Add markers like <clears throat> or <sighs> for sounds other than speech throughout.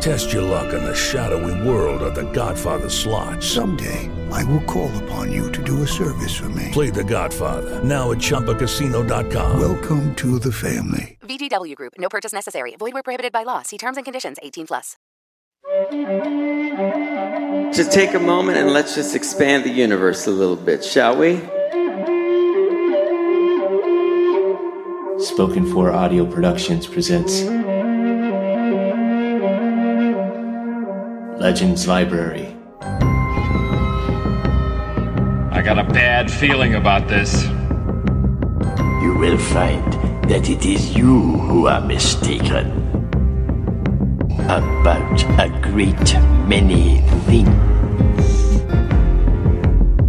Test your luck in the shadowy world of The Godfather slot. Someday, I will call upon you to do a service for me. Play The Godfather now at ChumbaCasino.com. Welcome to the family. VGW Group. No purchase necessary. Void where prohibited by law. See terms and conditions. 18 plus. Just take a moment and let's just expand the universe a little bit, shall we? Spoken for Audio Productions presents Legends Library. I got a bad feeling about this. You will find that it is you who are mistaken about a great many things.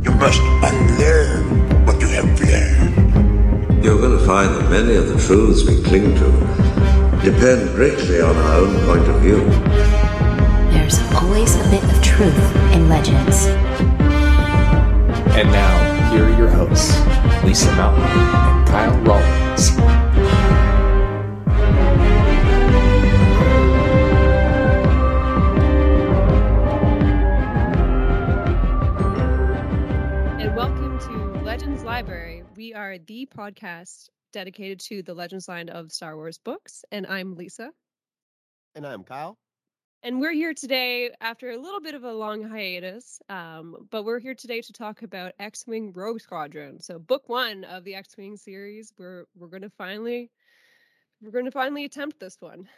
You must unlearn what you have learned. You're going to find that many of the truths we cling to depend greatly on our own point of view. There's always a bit of truth in legends. And now, here are your hosts, Lisa Mountain and Kyle Rollins. And welcome to Legends Library. We are the podcast dedicated to the Legends line of Star Wars books, and I'm Lisa. And I'm Kyle. And we're here today after a little bit of a long hiatus, um, but we're here today to talk about X-wing Rogue Squadron. So, book one of the X-wing series. We're we're going to finally we're going to finally attempt this one.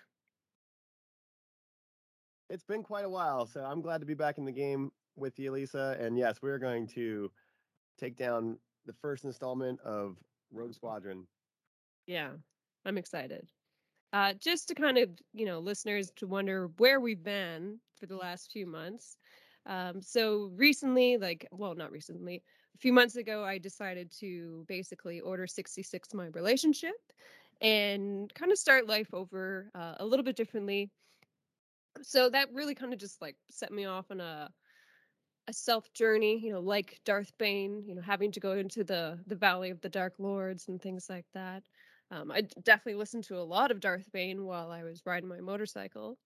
It's been quite a while, so I'm glad to be back in the game with you, Lisa. And yes, we're going to take down the first installment of Rogue Squadron. Yeah, I'm excited. Uh, just to kind of, you know, listeners to wonder where we've been for the last few months. Um, so recently, like, well, not recently, a few months ago, I decided to basically order 66 my relationship and kind of start life over uh, a little bit differently. So that really kind of just like set me off on a a self journey, you know, like Darth Bane, you know, having to go into the the Valley of the Dark Lords and things like that. Um, I definitely listened to a lot of Darth Bane while I was riding my motorcycle.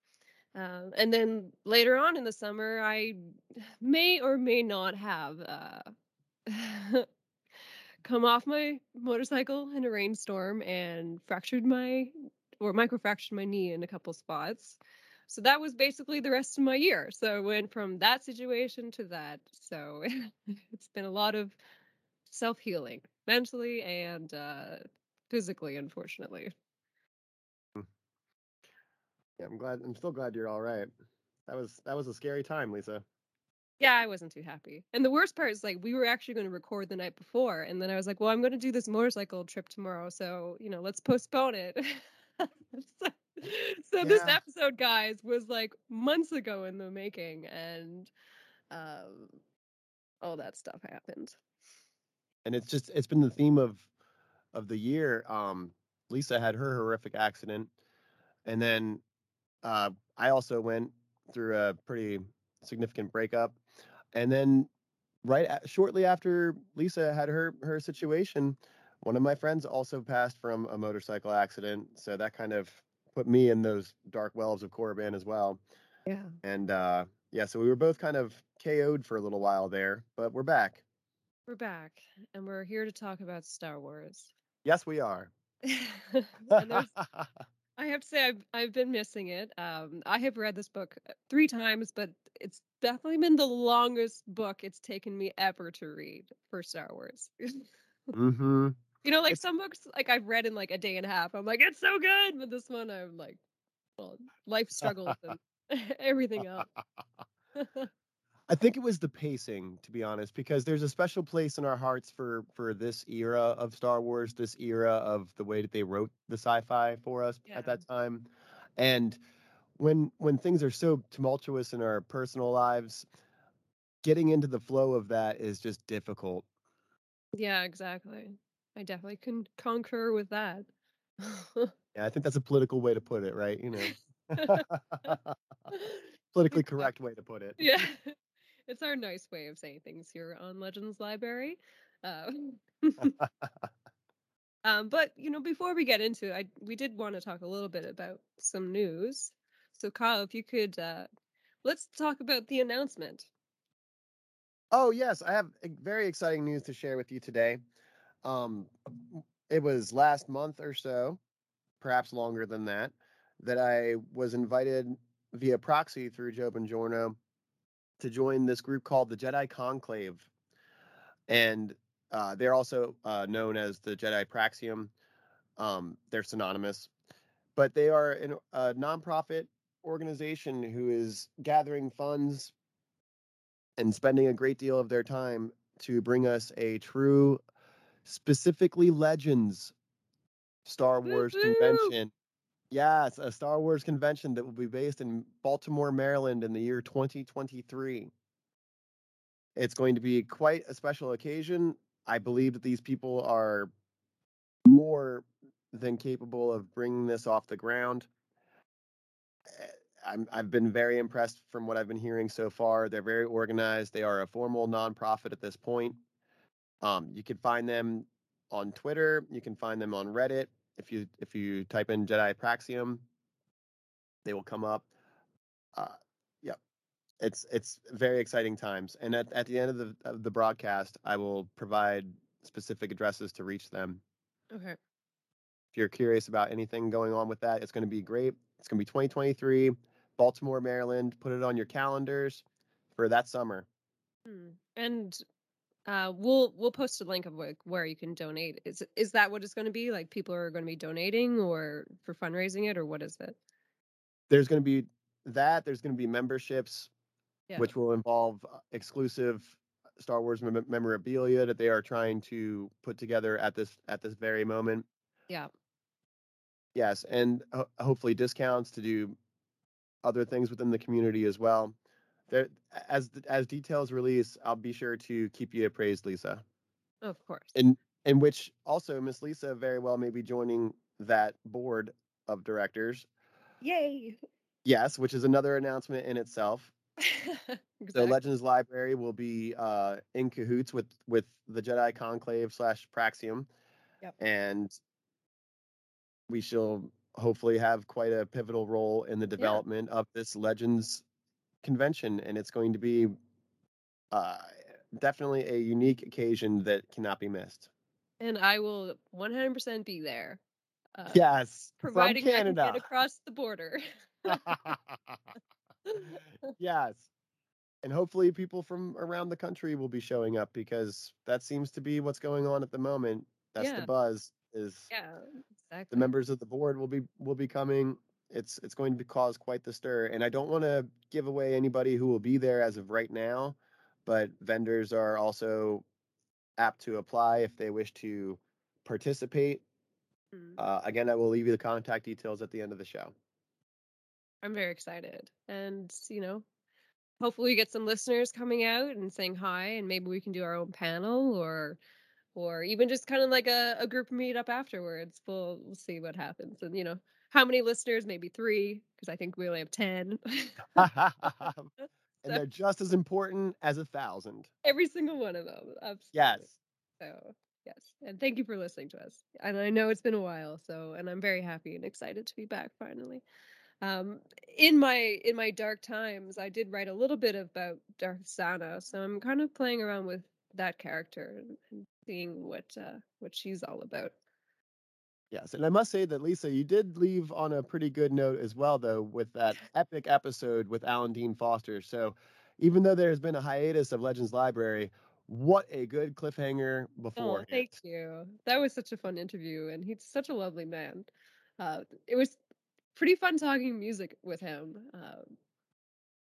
Uh, and then later on in the summer, I may or may not have uh, <laughs> come off my motorcycle in a rainstorm and fractured my or microfractured my knee in a couple spots. So that was basically the rest of my year. So I went from that situation to that. So <laughs> it's been a lot of self healing mentally and uh, physically, unfortunately. Yeah, I'm glad. I'm still glad you're all right. That was that was a scary time, Lisa. Yeah, I wasn't too happy. And the worst part is like we were actually going to record the night before, and then I was like, well, I'm going to do this motorcycle trip tomorrow, so you know, let's postpone it. <laughs> so, so yeah. this episode, guys, was like months ago in the making, and um, all that stuff happened. And it's just it's been the theme of of the year. Um, Lisa had her horrific accident, and then uh, I also went through a pretty significant breakup, and then right at, shortly after Lisa had her her situation, one of my friends also passed from a motorcycle accident. So that kind of put me in those dark wells of Korriban as well. Yeah. And uh, yeah, so we were both kind of KO'd for a little while there, but we're back. We're back, and we're here to talk about Star Wars. Yes, we are. <laughs> <laughs> I have to say I've I've been missing it. Um, I have read this book uh, three times, but it's definitely been the longest book it's taken me ever to read for Star Wars. <laughs> mm-hmm. You know, like it's... some books like I've read in like a day and a half. I'm like, it's so good, but this one I'm like, well, life struggles and everything else. I think it was the pacing, to be honest, because there's a special place in our hearts for for this era of Star Wars, this era of the way that they wrote the sci-fi for us yeah. at that time, and when when things are so tumultuous in our personal lives, getting into the flow of that is just difficult. Yeah, exactly. I definitely can concur with that. <laughs> Yeah, I think that's a political way to put it, right? You know, <laughs> <laughs> politically correct way to put it. Yeah. It's our nice way of saying things here on Legends Library. Uh, <laughs> <laughs> um, but you know, before we get into it, I we did want to talk a little bit about some news. So, Kyle, if you could, uh, let's talk about the announcement. Oh yes, I have very exciting news to share with you today. Um, it was last month or so, perhaps longer than that, that I was invited via proxy through Joe Bongiorno to join this group called the Jedi Conclave, and uh, they're also uh, known as the Jedi Praxium. Um, they're synonymous, but they are an, a nonprofit organization who is gathering funds and spending a great deal of their time to bring us a true, specifically Legends Star Wars Woo-hoo! convention. Yes, a Star Wars convention that will be based in Baltimore, Maryland in the year 2023. It's going to be quite a special occasion. I believe that these people are more than capable of bringing this off the ground. Eh, I'm, I've been very impressed from what I've been hearing so far. They're very organized. They are a formal nonprofit at this point. Um, you can find them on Twitter. You can find them on Reddit. If you if you type in Jedi Praxium, they will come up. Uh, yep, it's it's very exciting times. And at, at the end of the of the broadcast, I will provide specific addresses to reach them. Okay. If you're curious about anything going on with that, it's going to be great. It's going to be 2023, Baltimore, Maryland. Put it on your calendars for that summer. Hmm. And uh, we'll we'll post a link of like where you can donate. Is is that what it's going to be? Like people are going to be donating or for fundraising it, or what is it? There's going to be that. There's going to be memberships, Yeah. which will involve uh, exclusive Star Wars mem- memorabilia that they are trying to put together at this at this very moment. Yeah. Yes, and ho- hopefully discounts to do other things within the community as well. There, as as details release, I'll be sure to keep you appraised, Lisa. Of course. And in which also Miss Lisa very well may be joining that board of directors. Yay. Yes, which is another announcement in itself. <laughs> So. Legends Library will be uh, in cahoots with with the Jedi Conclave slash Praxium, Yep. and we shall hopefully have quite a pivotal role in the development of this Legends convention, and it's going to be uh, definitely a unique occasion that cannot be missed. And I will 100% be there. Uh, yes, Providing from I can Canada. get across the border. <laughs> yes. And hopefully people from around the country will be showing up because that seems to be what's going on at the moment. That's Yeah. the buzz is yeah, exactly. the members of the board will be will be coming. It's it's going to cause quite the stir. And I don't want to give away anybody who will be there as of right now, but vendors are also apt to apply if they wish to participate. Mm. Uh, again, I will leave you the contact details at the end of the show. I'm very excited. And, you know, hopefully we get some listeners coming out and saying hi and maybe we can do our own panel or or even just kind of like a, a group meetup afterwards. We'll we'll see what happens. And you know, how many listeners? Maybe three, because I think we only have ten. <laughs> <laughs> and they're just as important as a thousand. Every single one of them. Absolutely. Yes. So yes. And thank you for listening to us. And I know it's been a while, so and I'm very happy and excited to be back finally. Um, in my in my dark times, I did write a little bit about Darth Sana, so I'm kind of playing around with that character and, and seeing what uh, what she's all about. Yes, and I must say that Lisa, you did leave on a pretty good note as well, though, with that <laughs> epic episode with Alan Dean Foster. So, even though there has been a hiatus of Legends Library, what a good cliffhanger before. Oh, thank you. That was such a fun interview, and he's such a lovely man. Uh, it was pretty fun talking music with him. Um,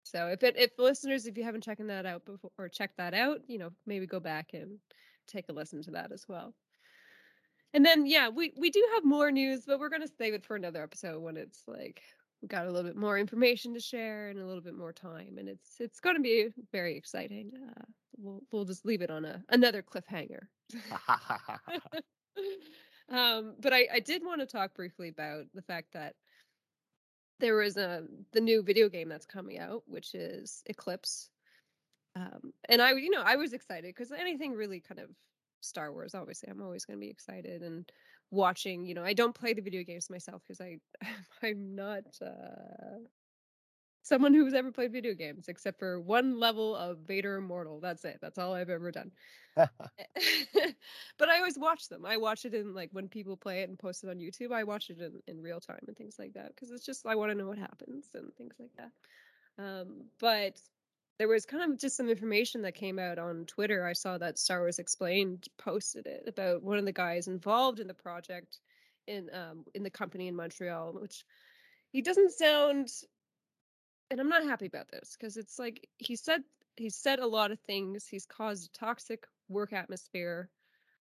so if it if listeners, if you haven't checked that out before or checked that out, you know, maybe go back and take a listen to that as well. And then yeah, we we do have more news, but we're gonna save it for another episode when it's like we got a little bit more information to share and a little bit more time, and it's it's gonna be very exciting. Uh, we'll we'll just leave it on a another cliffhanger. <laughs> <laughs> um, but I, I did want to talk briefly about the fact that there was a the new video game that's coming out, which is Eclipse. Um, and I, you know, I was excited because anything really kind of Star Wars, obviously, I'm always going to be excited and watching. You know, I don't play the video games myself because I, <laughs> I'm not uh, someone who's ever played video games except for one level of Vader Immortal. That's it. That's all I've ever done. <laughs> <laughs> but I always watch them. I watch it in like when people play it and post it on YouTube. I watch it in, in real time and things like that because it's just I want to know what happens and things like that. Um, but there was kind of just some information that came out on Twitter. I saw that Star Wars Explained posted it about one of the guys involved in the project in um, in the company in Montreal, which he doesn't sound and I'm not happy about this because it's like he said he said a lot of things. He's caused a toxic work atmosphere.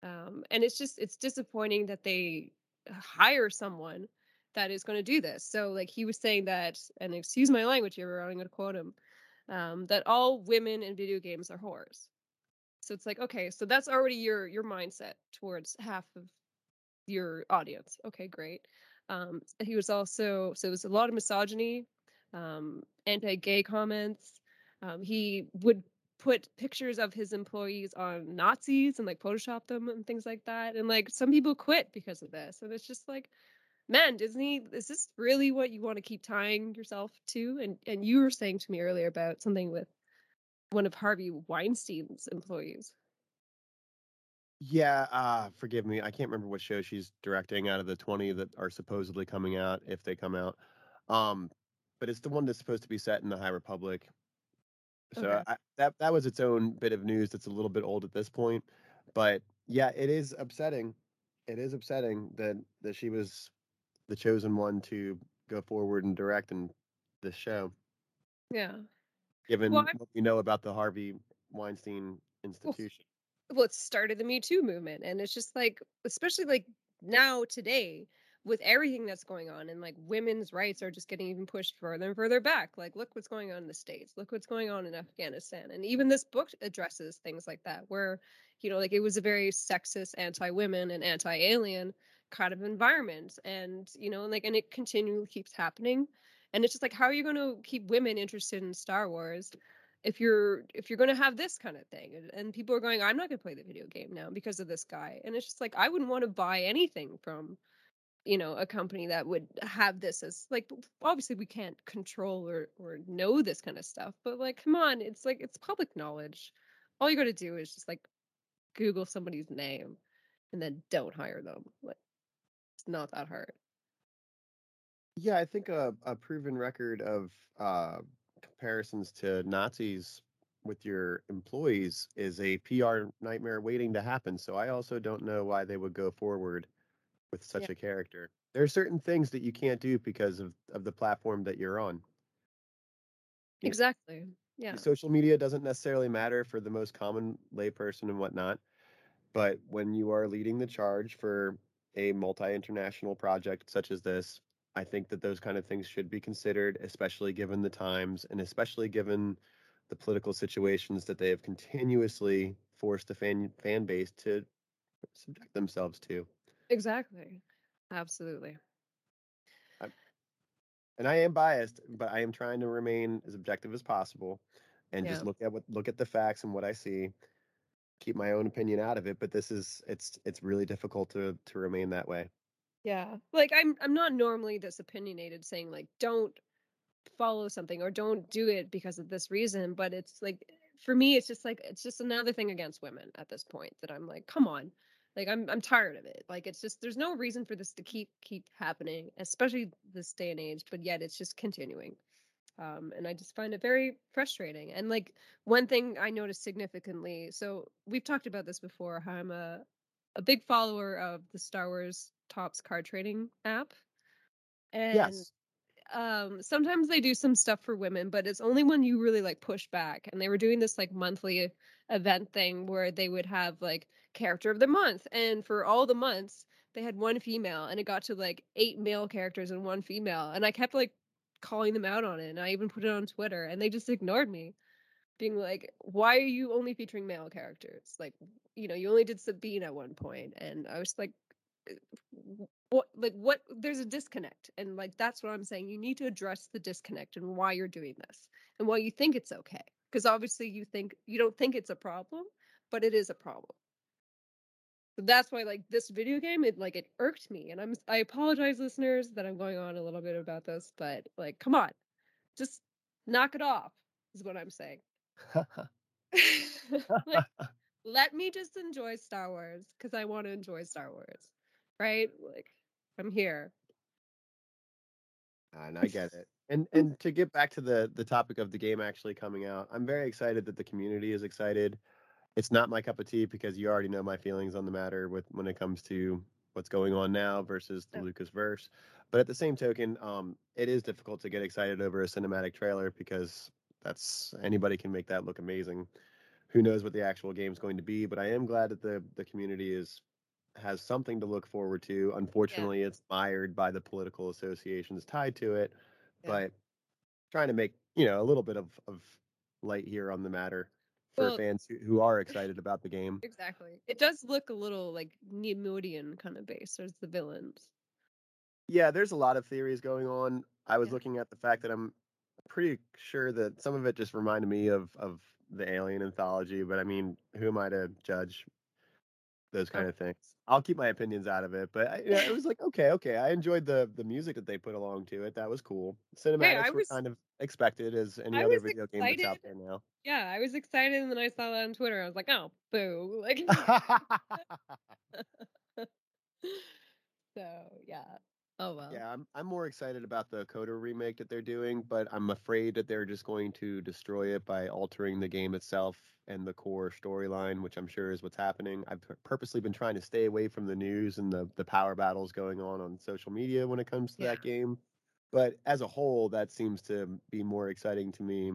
Um, and it's just it's disappointing that they hire someone that is going to do this. So like he was saying that, and excuse my language here, I'm going to quote him, um, that all women in video games are whores. So it's like okay, so that's already your your mindset towards half of your audience. Okay, great. Um, he was also so it was a lot of misogyny um, anti-gay comments. Um, he would put pictures of his employees on Nazis and like Photoshop them and things like that. And like some people quit because of this. And it's just like, man, Disney, is this really what you want to keep tying yourself to? And and you were saying to me earlier about something with one of Harvey Weinstein's employees. Yeah, uh, forgive me. I can't remember what show she's directing out of the 20 that are supposedly coming out if they come out. Um, but it's the one that's supposed to be set in the High Republic. So Okay. I, that that was its own bit of news that's a little bit old at this point, but yeah, it is upsetting. It is upsetting that that she was the chosen one to go forward and direct in this show, Yeah. given Well, what we know about the Harvey Weinstein institution. well it started the me too movement and it's just like especially like now today with everything that's going on and like women's rights are just getting even pushed further and further back like look what's going on in the states look what's going on in afghanistan and even this book addresses things like that where you know like it was a very sexist anti-women and anti-alien kind of environment and you know like and it continually keeps happening and it's just like how are you going to keep women interested in star wars if you're if you're going to have this kind of thing and, people are going i'm not going to play the video game now because of this guy and it's just like i wouldn't want to buy anything from you know a company that would have this as like obviously we can't control or or know this kind of stuff but like come on it's like it's public knowledge. All you got to do is just like google somebody's name and then don't hire them like it's not that hard Yeah, I think a, a proven record of uh, comparisons to Nazis with your employees is a PR nightmare waiting to happen. So I also don't know why they would go forward with such Yeah. a character. There are certain things that you can't do because of, of the platform that you're on. Yeah. exactly yeah Social media doesn't necessarily matter for the most common layperson and whatnot. But when you are leading the charge for a multi international project such as this, I think that those kind of things should be considered, especially given the times and especially given the political situations that they have continuously forced the fan fan base to subject themselves to. exactly absolutely And I am biased, but I am trying to remain as objective as possible and Yeah. just look at what look at the facts and what I see. Keep my own opinion out of it, but this is it's it's really difficult to to remain that way. Yeah. Like I'm I'm not normally this opinionated saying like don't follow something or don't do it because of this reason, but it's like for me it's just like it's just another thing against women at this point that I'm like, come on. Like I'm I'm tired of it. Like it's just there's no reason for this to keep keep happening, especially this day and age, but yet it's just continuing. Um, and I just find it very frustrating. And like one thing I noticed significantly, so we've talked about this before, how I'm a a big follower of the Star Wars Tops card trading app. And Yes. um sometimes they do some stuff for women, but it's only when you really like push back. And they were doing this like monthly event thing where they would have like character of the month. And for all the months, they had one female and it got to like eight male characters and one female. And I kept like calling them out on it. And I even put it on Twitter and they just ignored me. Being like, why are you only featuring male characters? Like, you know, you only did Sabine at one point, and I was like, uh, what like what there's a disconnect and like that's what i'm saying you need to address the disconnect and why you're doing this and why you think it's okay because obviously you think you don't think it's a problem but it is a problem that's why like this video game it like it irked me and i'm i apologize listeners that i'm going on a little bit about this but like come on just knock it off is what i'm saying <laughs> like, <laughs> let me just enjoy star wars because i want to enjoy star wars right like i'm here ah, and I get it. And <laughs> and to get back to the the topic of the game actually coming out, I'm very excited that the community is excited. It's not my cup of tea because you already know my feelings on the matter with when it comes to what's going on now versus the Yeah. Lucas verse. But at the same token, um, it is difficult to get excited over a cinematic trailer because that's anybody can make that look amazing. Who knows what the actual game's going to be? But I am glad that the the community is has something to look forward to. Unfortunately, it's mired by the political associations tied to it, Yeah. but trying to make you know a little bit of of light here on the matter for Well- fans who, who are excited about the game. exactly it does look a little like neimoidian kind of base. There's the villains Yeah, there's a lot of theories going on. I was Yeah. looking at the fact that I'm pretty sure that some of it just reminded me of of the Alien anthology, but I mean, who am I to judge those kind of things? I'll keep my opinions out of it, but I, yeah, it was like okay, okay. I enjoyed the the music that they put along to it. That was cool. Cinematics I were was- kind of expected as any I other video game that's out there now. yeah i was excited and then i saw that on twitter i was like oh boo <laughs> like <laughs> <laughs> so yeah oh well Yeah, I'm I'm more excited about the KOTOR remake that they're doing, but I'm afraid that they're just going to destroy it by altering the game itself and the core storyline, which I'm sure is what's happening. I've purposely been trying to stay away from the news and the the power battles going on on social media when it comes to that game. But as a whole, that seems to be more exciting to me.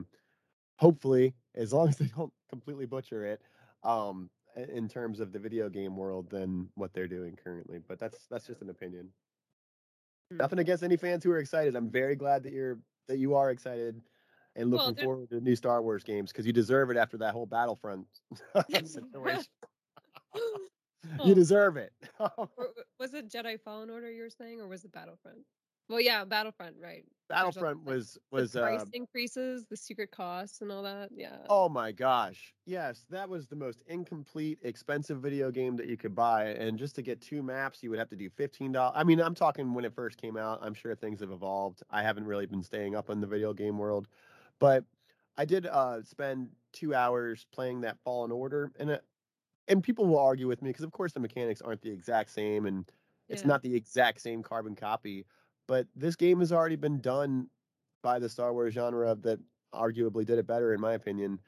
Hopefully, as long as they don't completely butcher it, um, in terms of the video game world than what they're doing currently. But that's that's just an opinion. Hmm. Nothing against any fans who are excited. I'm very glad that you're that you are excited and looking there- forward to new Star Wars games because you deserve it after that whole Battlefront <laughs> situation. Oh. <laughs> You deserve it. <laughs> Was it jedi fallen order you were saying or was it battlefront well yeah battlefront right Battlefront the- was the was price uh, increases the secret costs and all that yeah oh my gosh. Yes, that was the most incomplete, expensive video game that you could buy. And just to get two maps, you would have to do fifteen dollars. I mean, I'm talking when it first came out. I'm sure things have evolved. I haven't really been staying up in the video game world, but I did uh, spend two hours playing that Fallen Order, and it, and people will argue with me because, of course, the mechanics aren't the exact same, and it's Yeah. not the exact same carbon copy. But this game has already been done by the Star Wars genre that arguably did it better, in my opinion,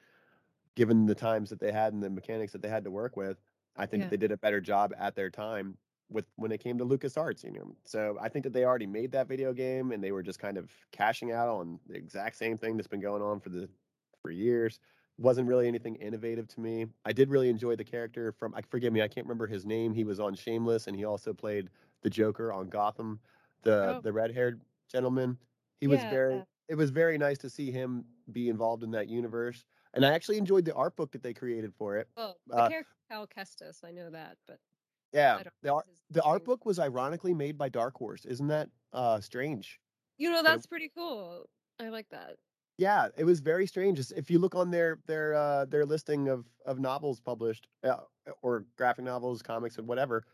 given the times that they had and the mechanics that they had to work with. I think Yeah. they did a better job at their time with when it came to LucasArts, you know. So I think that they already made that video game and they were just kind of cashing out on the exact same thing that's been going on for the for years. Wasn't really anything innovative to me. I did really enjoy the character from I forgive me, I can't remember his name. He was on Shameless and he also played the Joker on Gotham, the Oh. the red-haired gentleman. He was Yeah, very it was very nice to see him be involved in that universe. And I actually enjoyed the art book that they created for it. well the uh, character cal kestis i know that but Yeah, the art the art book was ironically made by Dark Horse. Isn't that uh strange? you know that's pretty cool i like that Yeah, it was very strange. If you look on their their uh, their listing of of novels published uh, or graphic novels, comics, and whatever,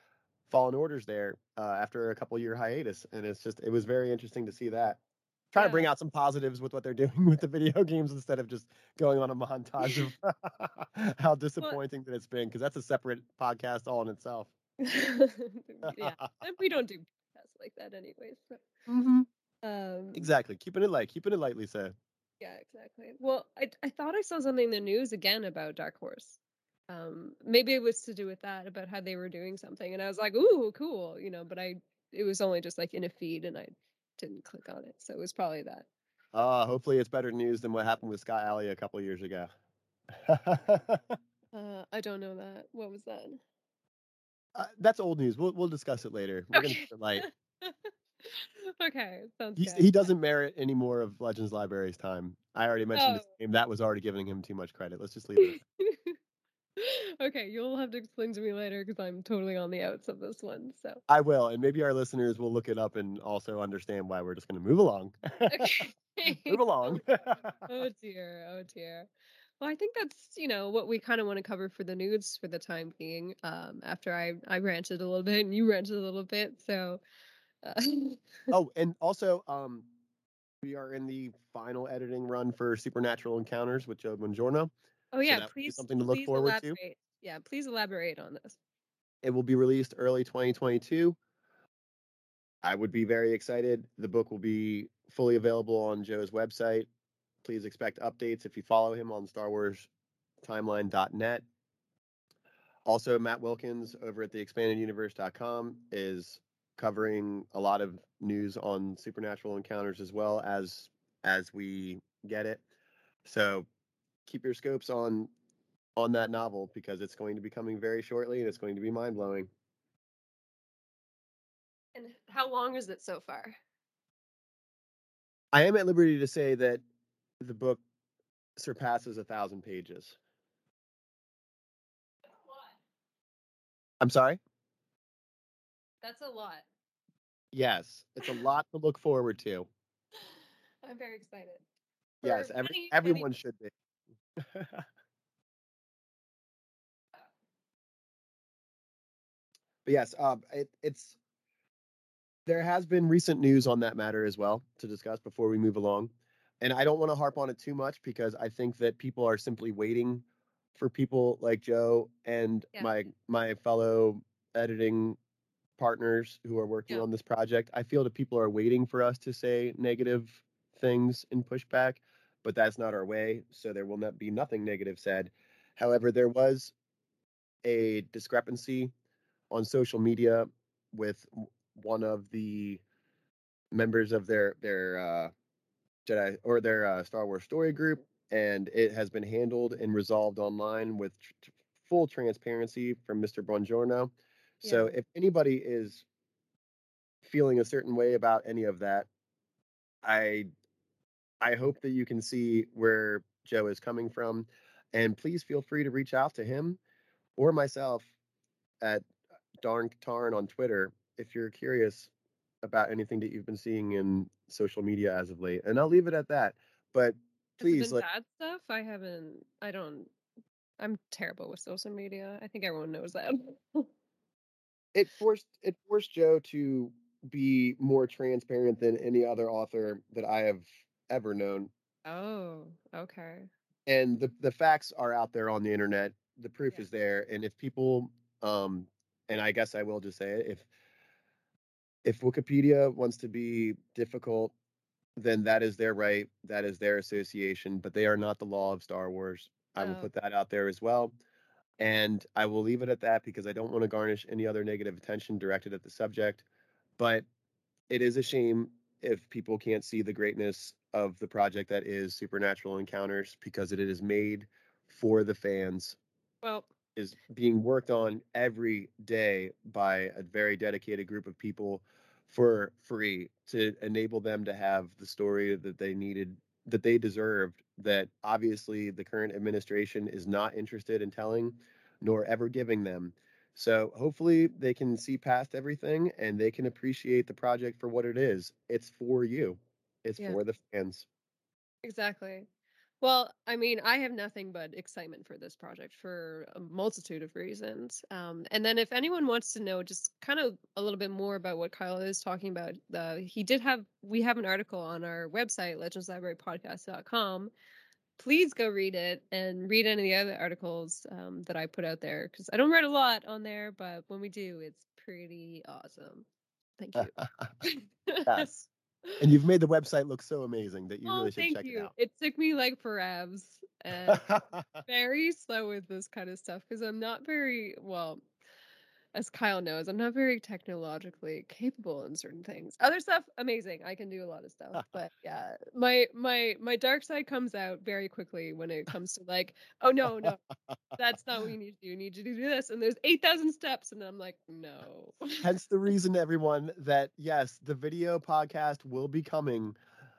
Fallen Orders there uh, after a couple year hiatus, and it's just it was very interesting to see that. Trying to bring out some positives with what they're <laughs> doing with the video games instead of just going on a montage of <laughs> <laughs> how disappointing that it's been, because that's a separate podcast all in itself. yeah we don't do podcasts like that anyways so. Mm-hmm. um Exactly, keeping it light, keeping it light, Lisa. Yeah, exactly. Well, I I thought I saw something in the news again about Dark Horse. Um, maybe it was to do with that about how they were doing something, and I was like, "Ooh, cool," you know. But I, it was only just like in a feed, and I didn't click on it, so it was probably that. Uh, hopefully it's better news than what happened with Scott Allie a couple years ago. <laughs> Uh, I don't know that. What was that? Uh, that's old news. We'll we'll discuss it later. We're gonna Okay. light. <laughs> okay, sounds He's, good. he doesn't merit any more of Legends Library's time. I already mentioned his Oh. name. That was already giving him too much credit. Let's just leave it. Okay, you'll have to explain to me later because I'm totally on the outs of this one. So I will, and maybe our listeners will look it up and also understand why we're just going to move along. okay. <laughs> move along. <laughs> oh dear, oh dear. Well, I think that's you know what we kind of want to cover for the nudes for the time being. Um, after I I ranted a little bit and you ranted a little bit, so. Uh, oh, and <laughs> also, um, we are in the final editing run for Supernatural Encounters with Joe Bongiorno. Oh yeah, be please something to look please forward to. elaborate. Yeah, please elaborate on this. It will be released early 2022. I would be very excited. The book will be fully available on Joe's website. Please expect updates if you follow him on Star Wars Timeline.net. Also, Matt Wilkins over at the expandeduniverse.com is covering a lot of news on supernatural encounters as well as as we get it. So keep your scopes on on that novel because it's going to be coming very shortly and it's going to be mind blowing. And how long is it so far? I am at liberty to say that the book surpasses a thousand pages. I'm sorry? That's a lot. Yes, it's a lot to look forward to. <laughs> I'm very excited. Yes, every, many- many- everyone should be. <laughs> but yes, um, it, it's there has been recent news on that matter as well to discuss before we move along, and I don't want to harp on it too much because I think that people are simply waiting for people like Joe and Yeah. my my fellow editing partners who are working Yeah. on this project. I feel that people are waiting for us to say negative things and pushback, but that's not our way. So there will not be nothing negative said. However, there was a discrepancy on social media with one of the members of their their uh, Jedi or their uh, Star Wars story group, and it has been handled and resolved online with tr- full transparency from Mr. Bongiorno. So if anybody is feeling a certain way about any of that, I I hope that you can see where Joe is coming from, and please feel free to reach out to him or myself at Darn Tarn on Twitter if you're curious about anything that you've been seeing in social media as of late. And I'll leave it at that. But please, like, bad stuff? I haven't. I don't. I'm terrible with social media. I think everyone knows that. <laughs> it forced it forced Joe to be more transparent than any other author that I have ever known. oh, okay. And the the facts are out there on the internet. The proof Yeah. is there. And if people um and I guess I will just say it, if if Wookieepedia wants to be difficult, then that is their right. That is their association, but they are not the law of Star Wars. I will Oh. put that out there as well. And I will leave it at that because I don't want to garnish any other negative attention directed at the subject. But it is a shame if people can't see the greatness of the project that is Supernatural Encounters because it is made for the fans Well, is being worked on every day by a very dedicated group of people for free to enable them to have the story that they needed that they deserved that obviously the current administration is not interested in telling nor ever giving them so hopefully they can see past everything and they can appreciate the project for what it is it's for you it's Yeah. for the fans exactly. Well, I mean, I have nothing but excitement for this project for a multitude of reasons. Um, and then, if anyone wants to know just kind of a little bit more about what Kyle is talking about, uh, he did have we have an article on our website, legendslibrarypodcast.com. Please go read it and read any of the other articles um, that I put out there because I don't write a lot on there, but when we do, it's pretty awesome. Thank you. <laughs> yes <laughs> and you've made the website look so amazing that you oh, really should check you. it out It took me like forever and <laughs> very slow with this kind of stuff because I'm not very well. As Kyle knows, I'm not very technologically capable in certain things. Other stuff, amazing. I can do a lot of stuff, <laughs> but yeah, my my my dark side comes out very quickly when it comes to like, oh no, no, that's not what you need to do. You need to do this, and there's eight thousand steps, and I'm like, no. Hence the reason, everyone, that yes, the video podcast will be coming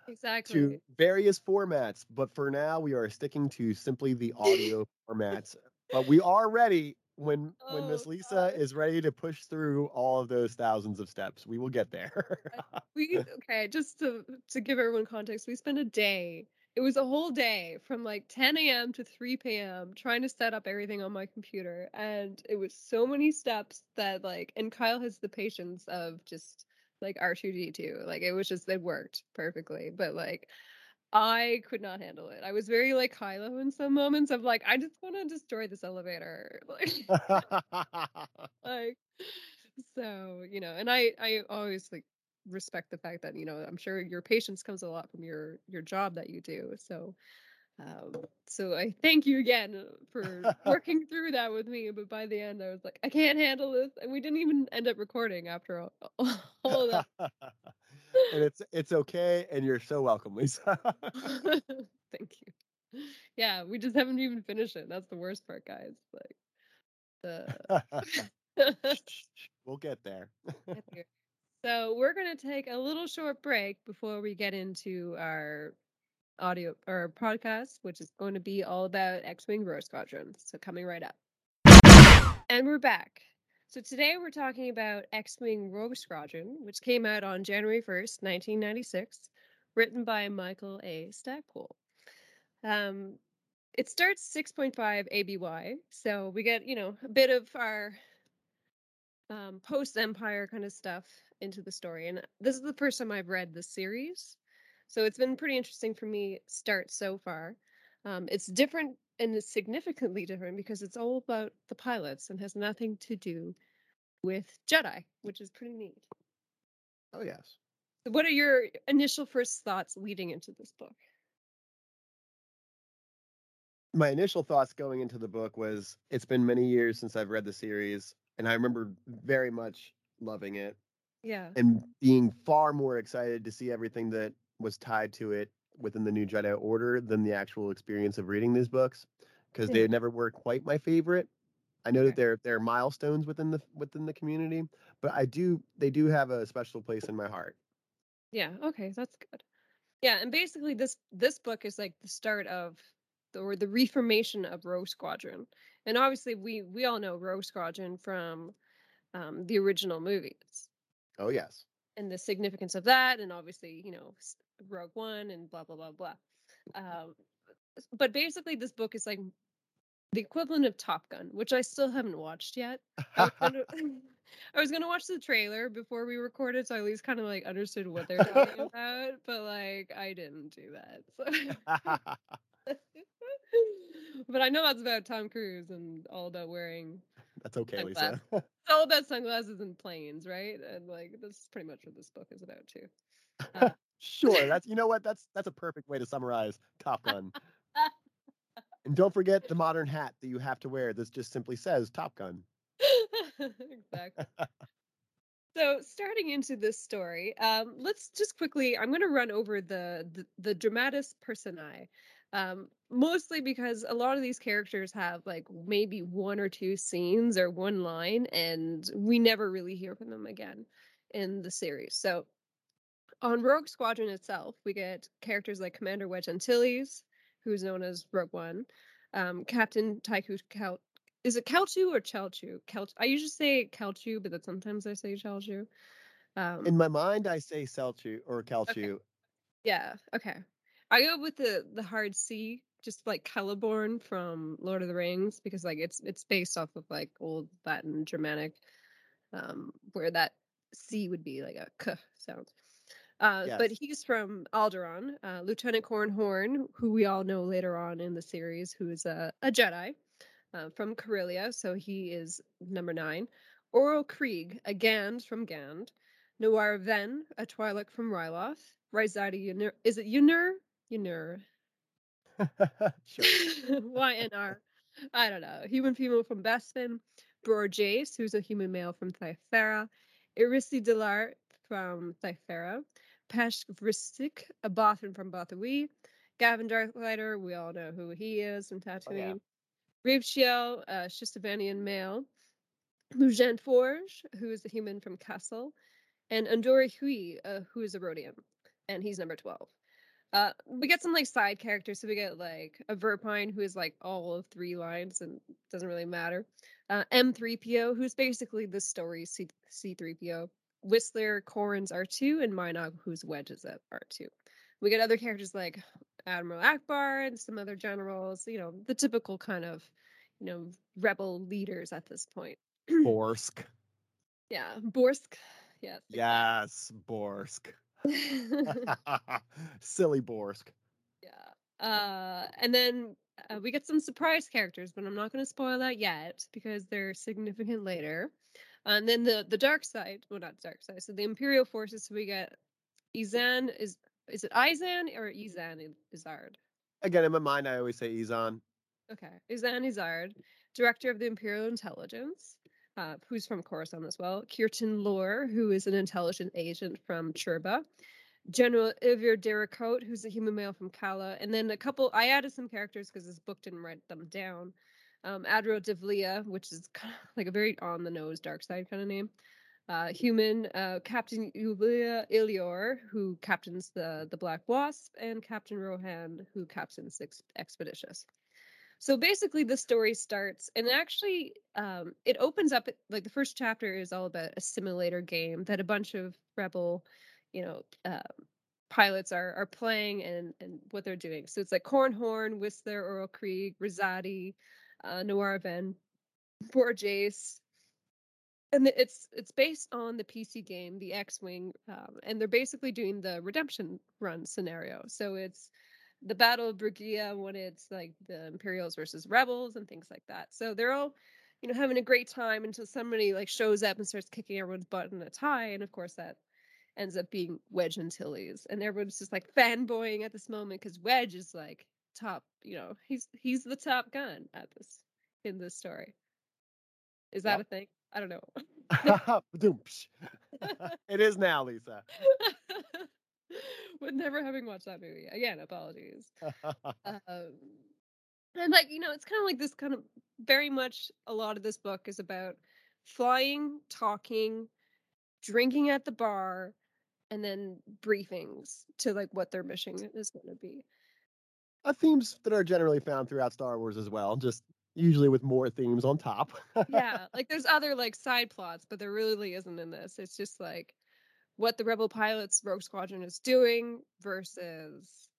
exactly. to various formats, but for now we are sticking to simply the <laughs> audio formats but we are ready when when Miss Oh, Lisa God. is ready to push through all of those thousands of steps. We will get there. we <laughs> okay just to to give everyone context we spent a day it was a whole day from like 10 a.m to 3 p.m trying to set up everything on my computer and it was so many steps that like and kyle has the patience of just like r2d2 like it was just it worked perfectly but like i could not handle it. I was very like kylo in some moments. Of like i just want to destroy this elevator. <laughs> Like <laughs> like so you know and i i always like respect the fact that you know i'm sure your patience comes a lot from your your job that you do so um so i thank you again for <laughs> working through that with me but by the end i was like i can't handle this and we didn't even end up recording after all, all of that and it's it's okay, and you're so welcome, Lisa. <laughs> thank you yeah we just haven't even finished it that's the worst part guys like the <laughs> <laughs> we'll get there. So we're gonna take a little short break before we get into our audio or podcast, which is going to be all about X-wing Rogue Squadron. So coming right up, and we're back. So today we're talking about X-wing Rogue Squadron, which came out on January first, nineteen ninety-six, written by Michael A. Stackpole. Um, it starts 6.5 ABY, so we get you know a bit of our um, post Empire kind of stuff into the story. And this is the first time I've read the series. So it's been pretty interesting for me start so far. Um, it's different and it's significantly different because it's all about the pilots and has nothing to do with Jedi, which is pretty neat. Oh yes. What are your initial first thoughts leading into this book? My initial thoughts going into the book was it's been many years since I've read the series, and I remember very much loving it Yeah. and being far more excited to see everything that was tied to it within the new Jedi Order than the actual experience of reading these books because they never were quite my favorite. I know that they're they're milestones within the within the community, but I do they do have a special place in my heart. Yeah, okay, that's good. Yeah, and basically this this book is like the start of the, or the reformation of Rogue Squadron. And obviously we we all know Rogue Squadron from um, the original movies Oh yes. And the significance of that and obviously, you know, Rogue One and blah blah blah blah. Um, but basically this book is like the equivalent of Top Gun, which I still haven't watched yet. I was gonna, <laughs> <laughs> I was gonna watch the trailer before we recorded, so I at least kind of like understood what they're talking <laughs> about. But like, I didn't do that. So. but I know that's about Tom Cruise and all about wearing. That's okay, Lisa. It's <laughs> all about sunglasses and planes, right? And like, that's pretty much what this book is about too. <laughs> sure. That's you know what? That's that's a perfect way to summarize Top <laughs> Gun. and don't forget the modern hat that you have to wear. This just simply says Top Gun. exactly. So, starting into this story, um, let's just quickly. I'm going to run over the the, the dramatis personae, um, mostly because a lot of these characters have like maybe one or two scenes or one line, and we never really hear from them again in the series. So, on Rogue Squadron itself, we get characters like Commander Wedge Antilles, who's known as Rogue One, um, Captain Tycho Cal- is it Calchu or Chalchu? Cal- I usually say Calchu, but then sometimes I say Chalchu. Um, In my mind, I say Selchu or Calchu. yeah, okay. I go with the the hard C, just like Celeborn from Lord of the Rings, because like it's it's based off of like old Latin Germanic, um, where that C would be like a k sound. Uh, But he's from Alderaan, uh, Lieutenant Corran Horn, who we all know later on in the series, who is a, a Jedi uh, from Corellia, so he is number nine. Ooryl Qrygg, a Gand from Gand. Nawara Ven, a Twi'lek from Ryloth. Rysati Ynur, is it Ynur? Ynur. <laughs> <laughs> YNR. I don't know. Human female from Bespin. Bror Jace, who's a human male from Thyferra. Erisi Delar from Thyferra. Pesh Vristik, a Bothan from Bothawui. Gavin Darklighter, we all know who he is from Tatooine. Oh, yeah. Rave Shiel, a Shistavanen male. Lujayne Forge, who is a human from Kessel. And Andoorni Hui, uh, who is a Rodian. And he's number 12. Uh, we get some like side characters. So we get like a Verpine who is like all of three lines and doesn't really matter. Uh, M3PO, who's basically the story C- C3PO. Whistler, Corran's R2, and Mynock, who's Wedge's at R2. We get other characters like Admiral Ackbar and some other generals, you know, the typical kind of, you know, rebel leaders at this point. Borsk. <clears throat> Yeah, Borsk. Yes. Yes, Borsk. <laughs> <laughs> Silly Borsk. Yeah. Uh, and then uh, we get some surprise characters, but I'm not going to spoil that yet because they're significant later. and then the the dark side, well, not dark side. So the Imperial forces. So we get Izan is is it Izan or Ysanne Isard? Again, in my mind, I always say Izan. Okay, Ysanne Isard, director of the Imperial Intelligence, uh, who's from Coruscant as well. Kirtan Loor, who is an intelligent agent from Churba. General Evir Derricote, who's a human male from Kalla, and then a couple. I added some characters because this book didn't write them down. Um, Admiral Devlia, which is kind of <laughs> like a very on the nose dark side kind of name. Uh, human uh, Captain Yulia Ilior, who captains the the Black Wasp, and Captain Rohan, who captains the Ex- Expeditious. So basically, the story starts, and actually, um, it opens up like the first chapter is all about a simulator game that a bunch of rebel, you know, uh, pilots are are playing and and what they're doing. So it's like Corran Horn, Whistler, Ooryl Qrygg, Rosati, uh, Nawara Ven, and it's it's based on the PC game, the X-wing, um, and they're basically doing the redemption run scenario. So it's the Battle of Brigia when it's like the Imperials versus Rebels and things like that. So they're all, you know, having a great time until somebody like shows up and starts kicking everyone's butt in a tie, and of course that ends up being Wedge Antilles, and everyone's just like fanboying at this moment because Wedge is like top, you know, he's he's the top gun at this in this story. Is that Yep. a thing? I don't know. <laughs> <laughs> It is now, Lisa. <laughs> With never having watched that movie. Again, apologies. <laughs> Um, and like, you know, it's kind of like this kind of very much a lot of this book is about flying, talking, drinking at the bar, and then briefings to like what their mission is going to be. uh, themes that are generally found throughout Star Wars as well, just usually with more themes on top. yeah, <laughs> like there's other like side plots, but there really isn't in this. It's just like what the Rebel pilots Rogue Squadron is doing versus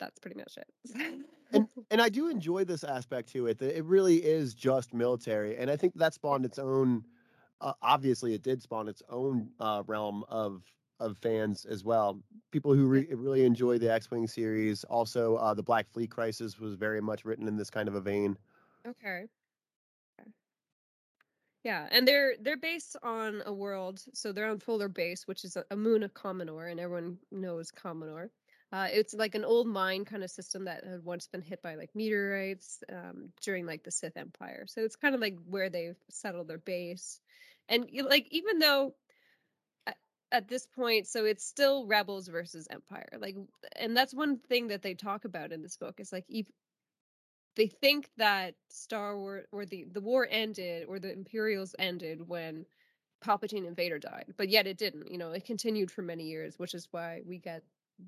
that's pretty much it. and <laughs> and I do enjoy this aspect to it. That it really is just military, and I think that spawned its own. Uh, obviously, it did spawn its own uh, realm of of fans as well. People who re- really enjoy the X-wing series. Also, uh, the Black Fleet Crisis was very much written in this kind of a vein. Okay. Yeah, and they're they're based on a world, so they're on Folor Base, which is a, moon of Commenor, and everyone knows Commenor. Uh, it's like an old mine kind of system that had once been hit by like meteorites um, during like the Sith Empire. So it's kind of like where they've settled their base, and like even though at, this point, so it's still rebels versus Empire. Like, and that's one thing that they talk about in this book is like they think that Star Wars or the the war ended or the Imperials ended when Palpatine and Vader died, but yet it didn't. You know, it continued for many years, which is why we get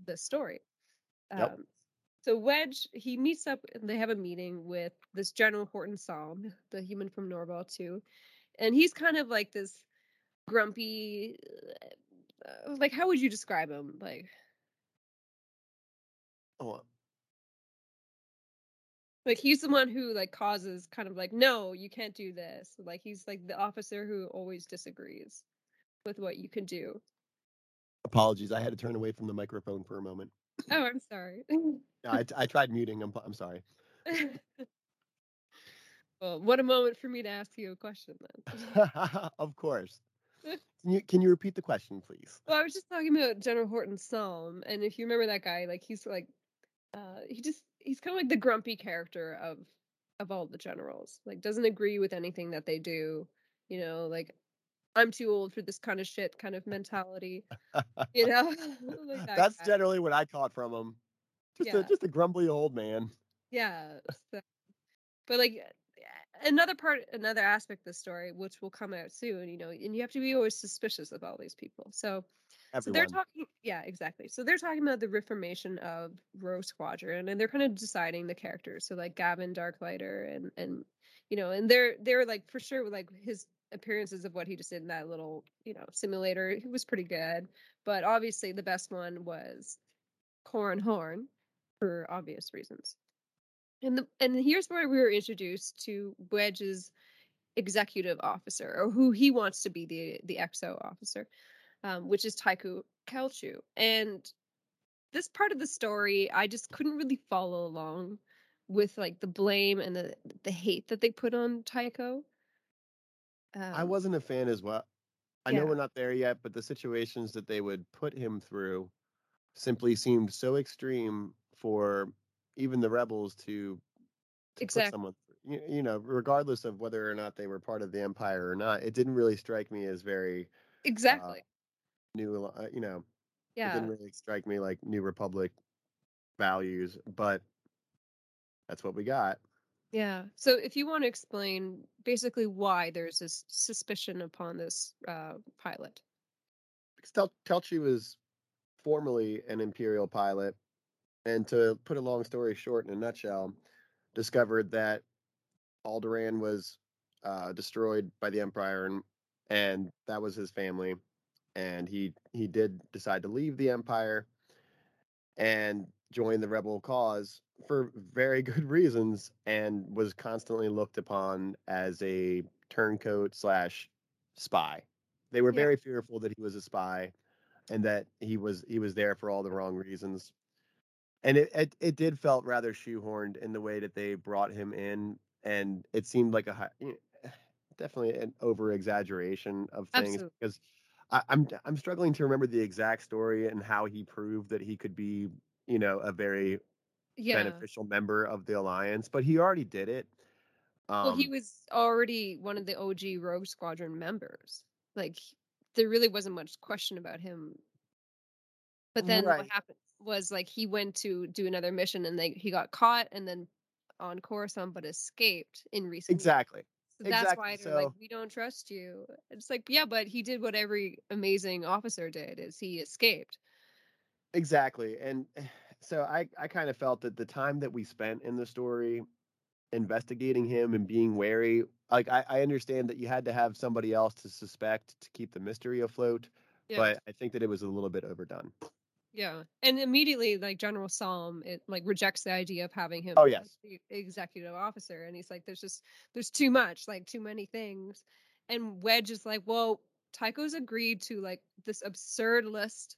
this story. Yep. Um, so Wedge he meets up. and They have a meeting with this General Horton Salm, the human from Norval too, and he's kind of like this grumpy. Uh, like, how would you describe him? Like, Oh, like he's the one who like causes kind of like no you can't do this like he's like the officer who always disagrees with what you can do apologies, I had to turn away from the microphone for a moment. oh i'm sorry <laughs> I, I tried muting. I'm I'm sorry. <laughs> well what a moment for me to ask you a question then <laughs> of course. Can you can you repeat the question, please? well i was just talking about general horton salm and if you remember that guy like he's like uh he just he's kind of like the grumpy character of of all the generals like doesn't agree with anything that they do you know like i'm too old for this kind of shit kind of mentality you <laughs> know <laughs> like that That's guy. generally what I caught from him. Just a Yeah. just a grumbly old man. Yeah. so- but like eh, another part, another aspect of the story, which will come out soon, you know, and you have to be always suspicious of all these people. So So they're talking, yeah, exactly. So they're talking about the reformation of Rogue Squadron, and they're kind of deciding the characters. So like Gavin Darklighter, and and you know, and they're they're like for sure like his appearances of what he just did in that little you know simulator. He was pretty good, but obviously the best one was Corran Horn for obvious reasons. And the and here's where we were introduced to Wedge's executive officer, or who he wants to be the the EXO officer, um, which is Tycho Celchu. And this part of the story, I just couldn't really follow along with like the blame and the the hate that they put on Tycho. I Um, wasn't a fan as well. I know we're not there yet, but the situations that they would put him through simply seemed so extreme for even the rebels to to Exact- put someone through. You, you know, regardless of whether or not they were part of the empire or not, it didn't really strike me as very exactly. New. Uh, you know, it didn't really strike me like New Republic values, but that's what we got. Yeah. So if you want to explain basically why there's this suspicion upon this uh, pilot. because Tel- Celchu was formerly an Imperial pilot, and to put a long story short in a nutshell, discovered that Alderaan was uh, destroyed by the Empire, and and that was his family, and he he did decide to leave the Empire and join the rebel cause for very <laughs> good reasons, and was constantly looked upon as a turncoat slash spy. They were Yeah. very fearful that he was a spy and that he was he was there for all the wrong reasons. And it it, it did felt rather shoehorned in the way that they brought him in, and it seemed like a hi- you eh, know, <sighs> definitely an over exaggeration of things Absolutely. because I, I'm I'm struggling to remember the exact story and how he proved that he could be you know a very Yeah. beneficial member of the alliance, but he already did it. Um, well, he was already one of the OG Rogue Squadron members. Like there really wasn't much question about him. But then what happened was like he went to do another mission and they he got caught and then on Coruscant but escaped in recent years. Exactly. That's why they're like, we don't trust you. It's like, yeah, but he did what every amazing officer did is he escaped. Exactly. And <sighs> so I, I kind of felt that the time that we spent in the story investigating him and being wary, like I, I understand that you had to have somebody else to suspect to keep the mystery afloat, Yeah. but I think that it was a little bit overdone. Yeah. And immediately like General Salm it like rejects the idea of having him Oh, yes. the executive officer and he's like there's just there's too much, like too many things. And Wedge is like, "Well, Tycho's agreed to like this absurd list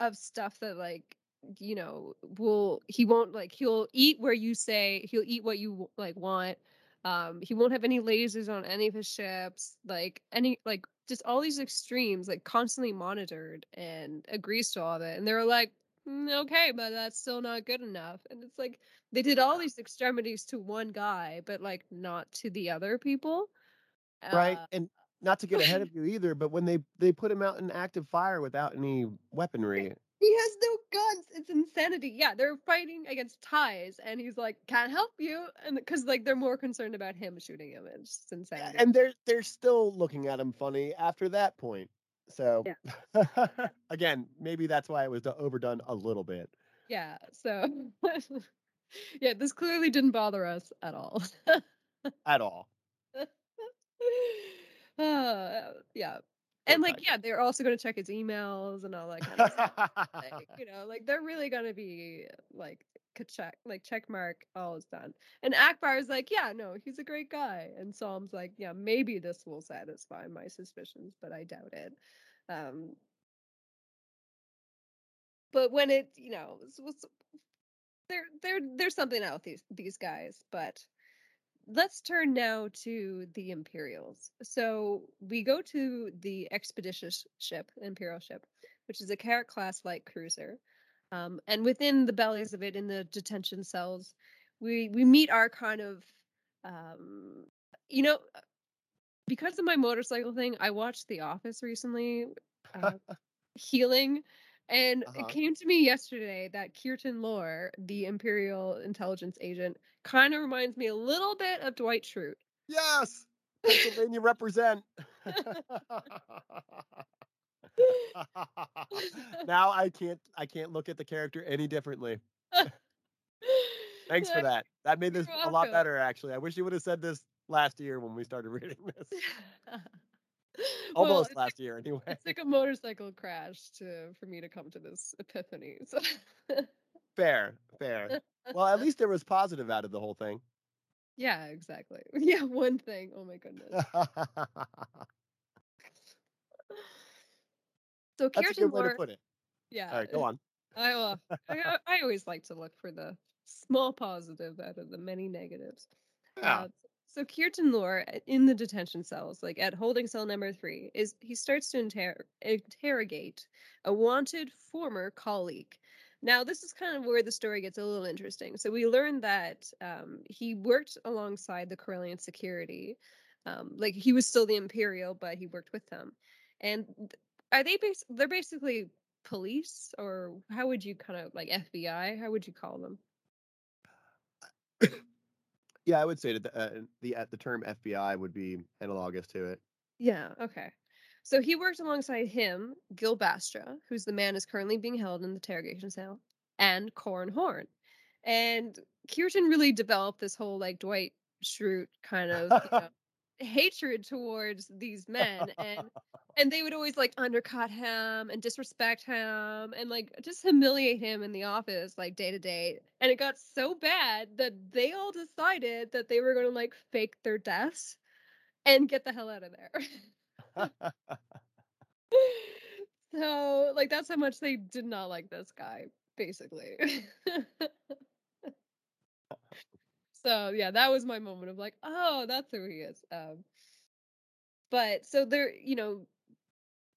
of stuff that like you know will he won't like he'll eat where you say he'll eat what you like want um he won't have any lasers on any of his ships like any like just all these extremes like constantly monitored and agrees to all of it and they were like "Mm, okay but that's still not good enough and it's like they did all these extremities to one guy but like not to the other people right. Uh, And not to get ahead of <laughs> you either, but when they, they put him out in active fire without any weaponry, no guns. It's insanity. Yeah, they're fighting against ties, and he's like, "Can't help you," and because like they're more concerned about him shooting him. It's just insanity. and they're they're still looking at him funny after that point. So <laughs> again, maybe that's why it was overdone a little bit. yeah, so <laughs> yeah, this clearly didn't bother us at all. At all. uh, <laughs> yeah, and like yeah, they're also going to check his emails and all that kind of stuff. like, <laughs> you know, like they're really gonna be like check, like check mark, all is done. And Ackbar is like, yeah, no, he's a great guy. And Salm's like, yeah, maybe this will satisfy my suspicions, but I doubt it. Um, but when it, you know, there, there, there's something out with these these guys. But let's turn now to the Imperials. So we go to the expeditious ship, Imperial ship, which is a Carrack class light cruiser. Um, and within the bellies of it, in the detention cells, we we meet our kind of, um, you know, because of my motorcycle thing. I watched The Office recently, uh, <laughs> healing, and Uh-huh. it came to me yesterday that Kirtan Loor, the Imperial intelligence agent, kind of reminds me a little bit of Dwight Schrute. Yes, <laughs> Pennsylvania represent. <laughs> now I can't I can't look at the character any differently. <laughs> Thanks for that. That made this a lot better actually. I wish you would have said this last year when we started reading this. <laughs> Well, Almost it last year anyway. It's like a motorcycle crash to for me to come to this epiphany. So Fair, fair. <laughs> Well, at least there was positive out of the whole thing. yeah, exactly. <laughs> Yeah, one thing. Oh my goodness. So That's a good way to put it. yeah. All right, go on. I, I I- I always like to look for the small positive out of the many negatives. Yeah. Uh, so Kirtan Loor uh, in the detention cells, like at holding cell number three, is he starts to inter- interrogate a wanted former colleague. Now, this is kind of where the story gets a little interesting. So we learned that um, he worked alongside the Corellian security, um, like he was still the Imperial, but he worked with them. And are they bas- they're basically police, or how would you kind of like FBI? How would you call them? Yeah, I would say that the uh, the uh, the term FBI would be analogous to it. Yeah, okay. So he worked alongside him, Gil Bastra, who's the man is currently being held in the interrogation cell, and Corin Horn. And Kirtan really developed this whole like Dwight Schrute kind of you <laughs> know, hatred towards these men and <laughs> and they would always like undercut him and disrespect him and like just humiliate him in the office like day to day and it got so bad that they all decided that they were going to like fake their deaths and get the hell out of there. <laughs> So like that's how much they did not like this guy basically <laughs> so yeah that was my moment of like oh that's who he is um but so they're you know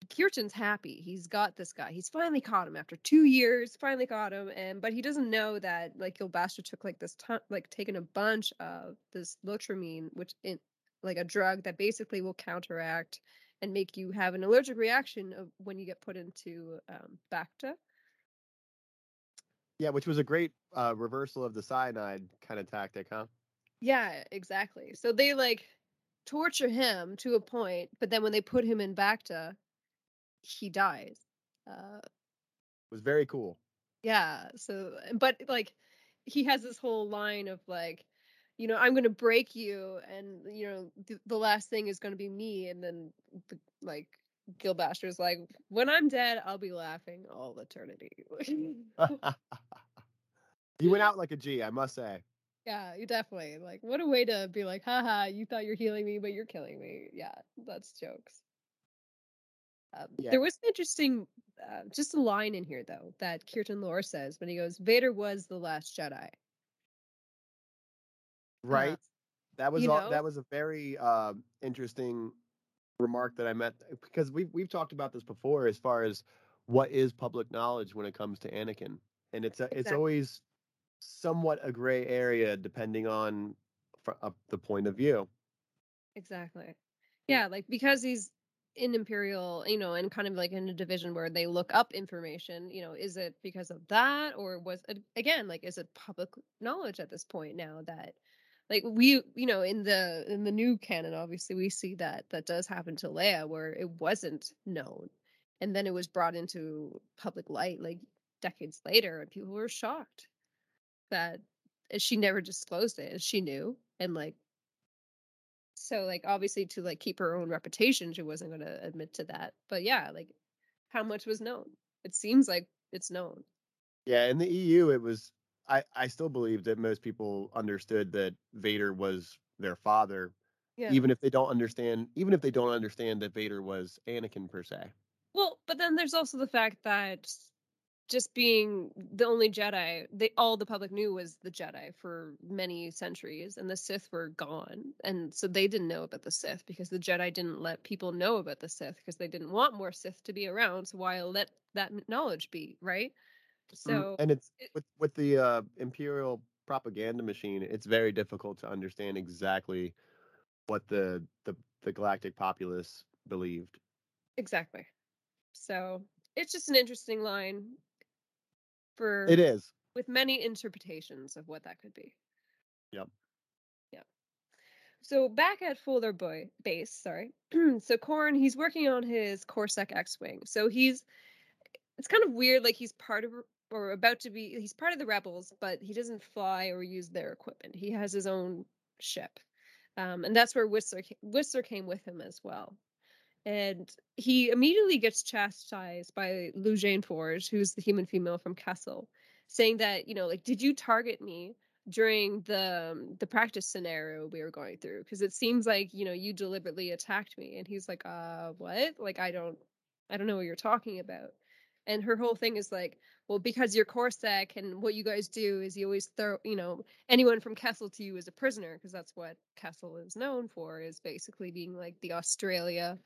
Kirtan's happy. He's got this guy. He's finally caught him after two years. Finally caught him, and but he doesn't know that like Gil Bastra took like this ton, like taken a bunch of this lotiramine, which in like a drug that basically will counteract and make you have an allergic reaction of when you get put into um, Bacta. Yeah, which was a great uh, reversal of the cyanide kind of tactic, huh? Yeah, exactly. So they like torture him to a point, but then when they put him in Bacta, he dies. Uh, It was very cool. Yeah. So, but like, he has this whole line of like, you know, I'm gonna break you, and you know, th- the last thing is gonna be me, and then the, like, Gil Bastra's like, when I'm dead, I'll be laughing all eternity. <laughs> he went out like a G, I must say. yeah, you definitely like, what a way to be like, haha, you thought you're healing me, but you're killing me. Yeah, that's jokes. Um, Yeah. There was an interesting, uh, just a line in here though that Kirtan Loor says when he goes, "Vader was the last Jedi." Right? that was all, know? that was a very uh, interesting remark that I met because we've we've talked about this before as far as what is public knowledge when it comes to Anakin, and it's a, it's always somewhat a gray area depending on fr- uh, the point of view. Exactly. Yeah, like because he's in Imperial, you know, and kind of like in a division where they look up information, you know, is it because of that or was it again like is it public knowledge at this point now that like we you know in the in the new canon obviously we see that that does happen to Leia where it wasn't known and then it was brought into public light like decades later and people were shocked that eh, she never disclosed it as she knew and like so like obviously to like keep her own reputation she wasn't going to admit to that but yeah like how much was known it seems like it's known Yeah, in the EU, it was. I I still believe that most people understood that Vader was their father, yeah even if they don't understand. Even if they don't understand that Vader was Anakin per se. well but then there's also the fact that just being the only jedi they all the public knew was the jedi for many centuries and the sith were gone and so they didn't know about the sith because the jedi didn't let people know about the sith because they didn't want more sith to be around so why let that knowledge be right so and it's it- with with the uh, imperial propaganda machine. It's very difficult to understand exactly what the the the galactic populace believed. Exactly. So it's just an interesting line for It is. with many interpretations of what that could be. Yep. Yeah. so back at Folor Boy base, sorry. <clears throat> so Corran, he's working on his CorSec X-wing. So he's it's kind of weird, like he's part of or about to be he's part of the rebels, but he doesn't fly or use their equipment. He has his own ship. Um, and that's where Whistler Whistler came with him as well. And he immediately gets chastised by Lujayne Forge, who's the human female from Kessel, saying that, you know, like, did you target me during the um, the practice scenario we were going through? Because it seems like, you know, you deliberately attacked me. And he's like, uh, what? Like, I don't I don't know what you're talking about. And her whole thing is like, well, because you're CorSec and what you guys do is you always throw, you know, anyone from Kessel to you as a prisoner, because that's what Kessel is known for, is basically being like the Australia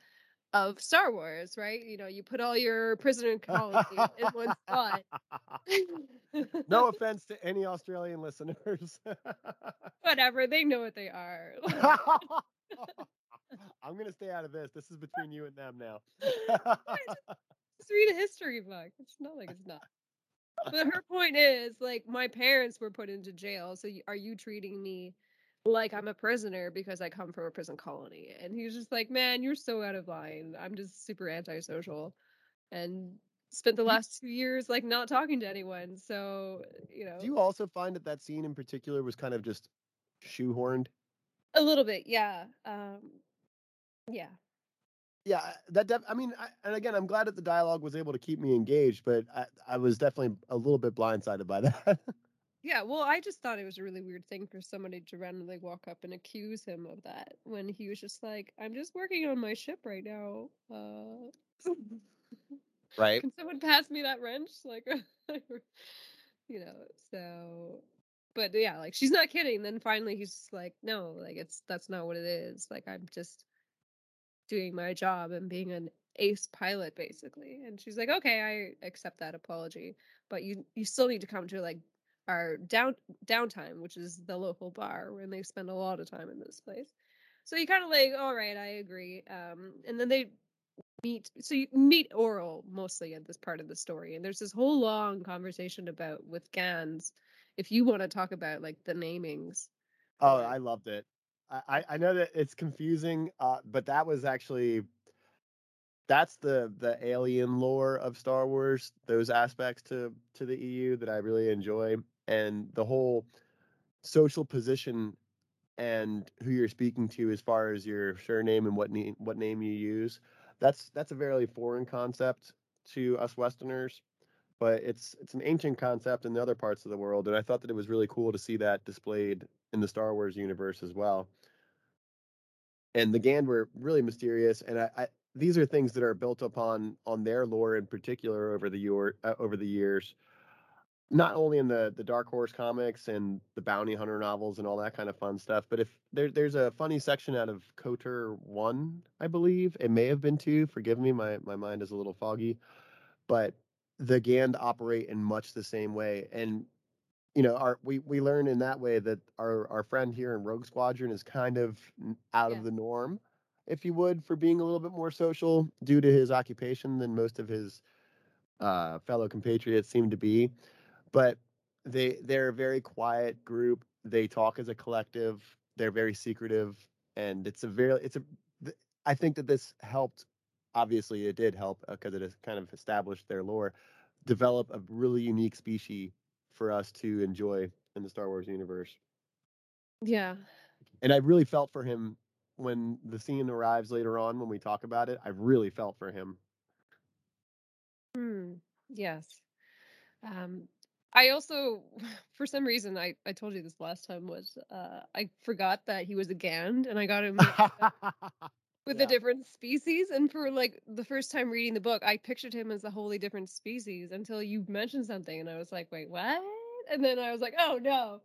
of Star Wars, right? You know, you put all your prisoner colonies in one spot. no <laughs> offense to any Australian listeners. Whatever, they know what they are. <laughs> I'm gonna stay out of this. This is between you and them now. <laughs> Just read a history book. It's not like it's not. But her point is, like, my parents were put into jail, so are you treating me like I'm a prisoner because I come from a prison colony. And he's just like, man, you're so out of line. I'm just super antisocial and spent the last two years like not talking to anyone. So, you know. Do you also find that that scene in particular was kind of just shoehorned? A little bit, yeah. Um, yeah. Yeah, that def- I mean, I, and again, I'm glad that the dialogue was able to keep me engaged, but I, I was definitely a little bit blindsided by <laughs> that. Yeah, well, I just thought it was a really weird thing for somebody to randomly walk up and accuse him of that when he was just like, "I'm just working on my ship right now." Uh, <laughs> right. Can someone pass me that wrench? Like, <laughs> you know. So, but yeah, like she's not kidding. Then finally, he's just like, "No, like it's that's not what it is. Like I'm just doing my job and being an ace pilot, basically." And she's like, "Okay, I accept that apology, but you you still need to come to like our down downtime, which is the local bar, when they spend a lot of time in this place. So you kind of like, all right, I agree. Um, and then they meet. So you meet Ooryl mostly at this part of the story, and there's this whole long conversation about with Gans. If you want to talk about like the namings. Oh, I loved it. I I know that it's confusing, uh, but that was actually that's the the alien lore of Star Wars. Those aspects to to the EU that I really enjoy and the whole social position and who you're speaking to as far as your surname and what name what name you use that's that's a very foreign concept to us westerners but it's it's an ancient concept in the other parts of the world and i thought that it was really cool to see that displayed in the star wars universe as well and the gand were really mysterious and I, I these are things that are built upon on their lore in particular over the year uh, over the years not only in the the Dark Horse comics and the bounty hunter novels and all that kind of fun stuff, but if there there's a funny section out of KOTOR one, I believe it may have been two. Forgive me, my my mind is a little foggy, but the Gand operate in much the same way, and you know, our we we learn in that way that our our friend here in Rogue Squadron is kind of out yeah. of the norm, if you would, for being a little bit more social due to his occupation than most of his uh, fellow compatriots seem to be but they they're a very quiet group. They talk as a collective. They're very secretive, and it's a very it's a. I think that this helped. Obviously, it did help because uh, it has kind of established their lore, develop a really unique species for us to enjoy in the Star Wars universe. Yeah. And I really felt for him when the scene arrives later on when we talk about it. I really felt for him. Hmm. Yes. Um, I also, <sighs> for some reason, I, I told you this last time was uh, I forgot that he was a Gand, and I got him with yeah. a different species. And for like the first time reading the book, I pictured him as a wholly different species until you mentioned something, and I was like, wait, what? And then I was like, oh no.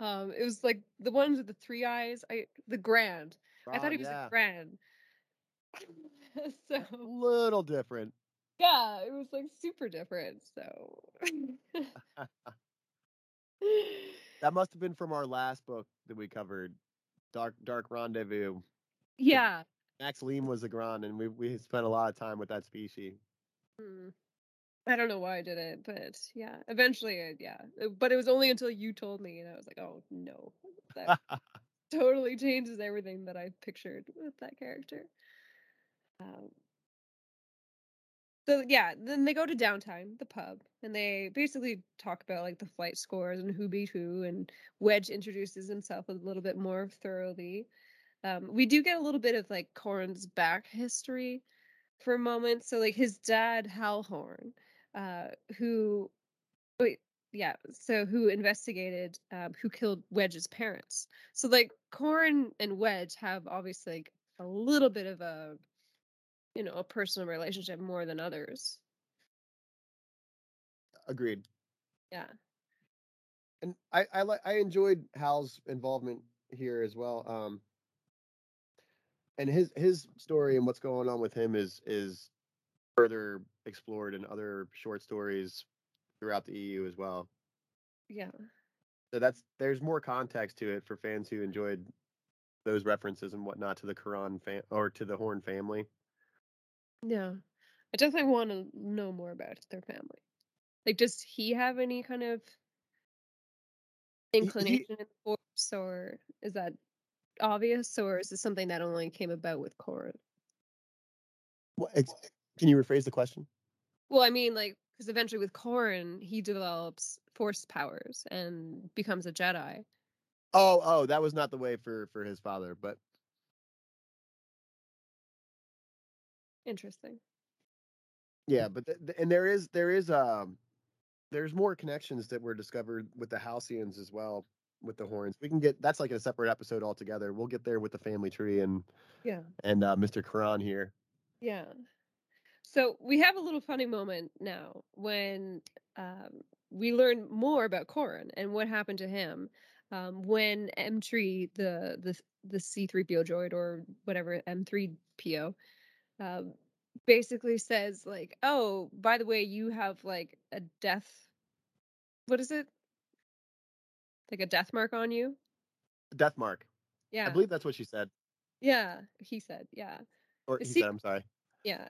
Um, it was like the ones with the three eyes. I the Gran. I thought he was yeah. a Gran. <laughs> so a little different yeah, it was like super different. So <laughs> <laughs> that must have been from our last book that we covered, Dark Dark Rendezvous. Yeah. Max Leem was a Gran, and we we spent a lot of time with that species. Hmm. I don't know why I did it, but yeah, eventually, I, yeah. Uh, but it was only until you told me, and I was like, oh no, that <laughs> totally changes everything that I pictured with that character. Um, so yeah, then they go to downtime, the pub, and they basically talk about like the flight scores and who beat who, and Wedge introduces himself a little bit more thoroughly. Um, we do get a little bit of like Corran's back history for a moment. So like his dad, Hal Horn, uh, who wait, yeah, so who investigated um, who killed Wedge's parents. So like Corran and Wedge have obviously like a little bit of a you know a personal relationship more than others. Agreed. Yeah. And I I like I enjoyed Hal's involvement here as well. Um and his his story and what's going on with him is is further explored in other short stories throughout the EU as well. Yeah. So that's there's more context to it for fans who enjoyed those references and whatnot to the Corran fam- or to the Horn family. Yeah. I definitely want to know more about their family. Like, does he have any kind of inclination in the force, or is that obvious, or is this something that only came about with Corran? What, can you rephrase the question? Well, I mean, like, because eventually with Corran, he develops force powers and becomes a Jedi. Oh, oh, that was not the way for for his father, but Interesting. yeah, but th- th- and there is there is um there's more connections that were discovered with the Halcyons as well with the horns. We can get that's like a separate episode altogether. We'll get there with the family tree and Yeah. and uh, Mr. Corran here. Yeah. So we have a little funny moment now when um, we learn more about Corran and what happened to him um, when Emtrey, the the the C three PO droid or whatever M three PO, um, basically says like, "Oh, by the way, you have like a death. What is it? Like a death mark on you?" Death mark. Yeah. I believe that's what she said. Yeah, he said. Yeah. Or he said, I'm sorry. Yeah.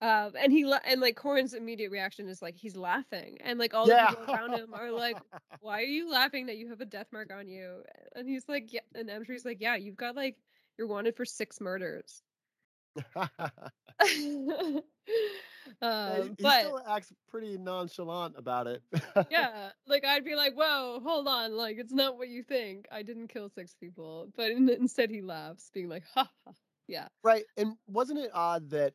Um, and he la- and like Corran's immediate reaction is like he's laughing, and like all the people around him are like, "Why are you laughing that you have a death mark on you?" And he's like, "Yeah," and Emtrey's like, "Yeah, you've got like you're wanted for six murders." <laughs> <laughs> <laughs> Yeah, he- um, he but still acts pretty nonchalant about it. yeah, like I'd be like, "Whoa, hold on, like it's not what you think. I didn't kill six people," but in- instead he laughs, being like, "Ha ha." Yeah. Right. And wasn't it odd that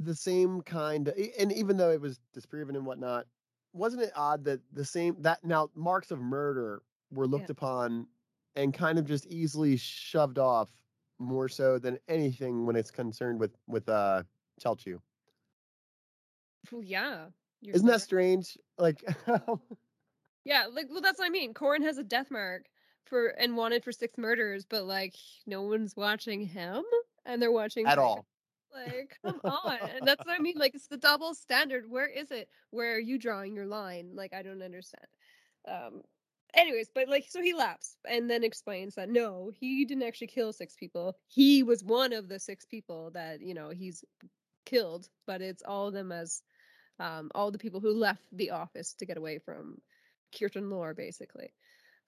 the same kind e- and even though it was disproven and whatnot, wasn't it odd that the same that now marks of murder were looked upon and kind of just easily shoved off more so than anything when it's concerned with with uh Celchu. Well, yeah. Isn't that strange? Like <laughs> Yeah, like well, that's what I mean. Corran has a death mark for and wanted for six murders, but like no one's watching him, and they're watching at all. Like, <laughs> come on, and that's what I mean. Like, it's the double standard. Where is it? Where are you drawing your line? Like, I don't understand. Um, anyways, but like, so he laughs and then explains that no, he didn't actually kill six people. He was one of the six people that you know he's killed, but it's all of them as um, all the people who left the office to get away from Kirtan Loor, basically.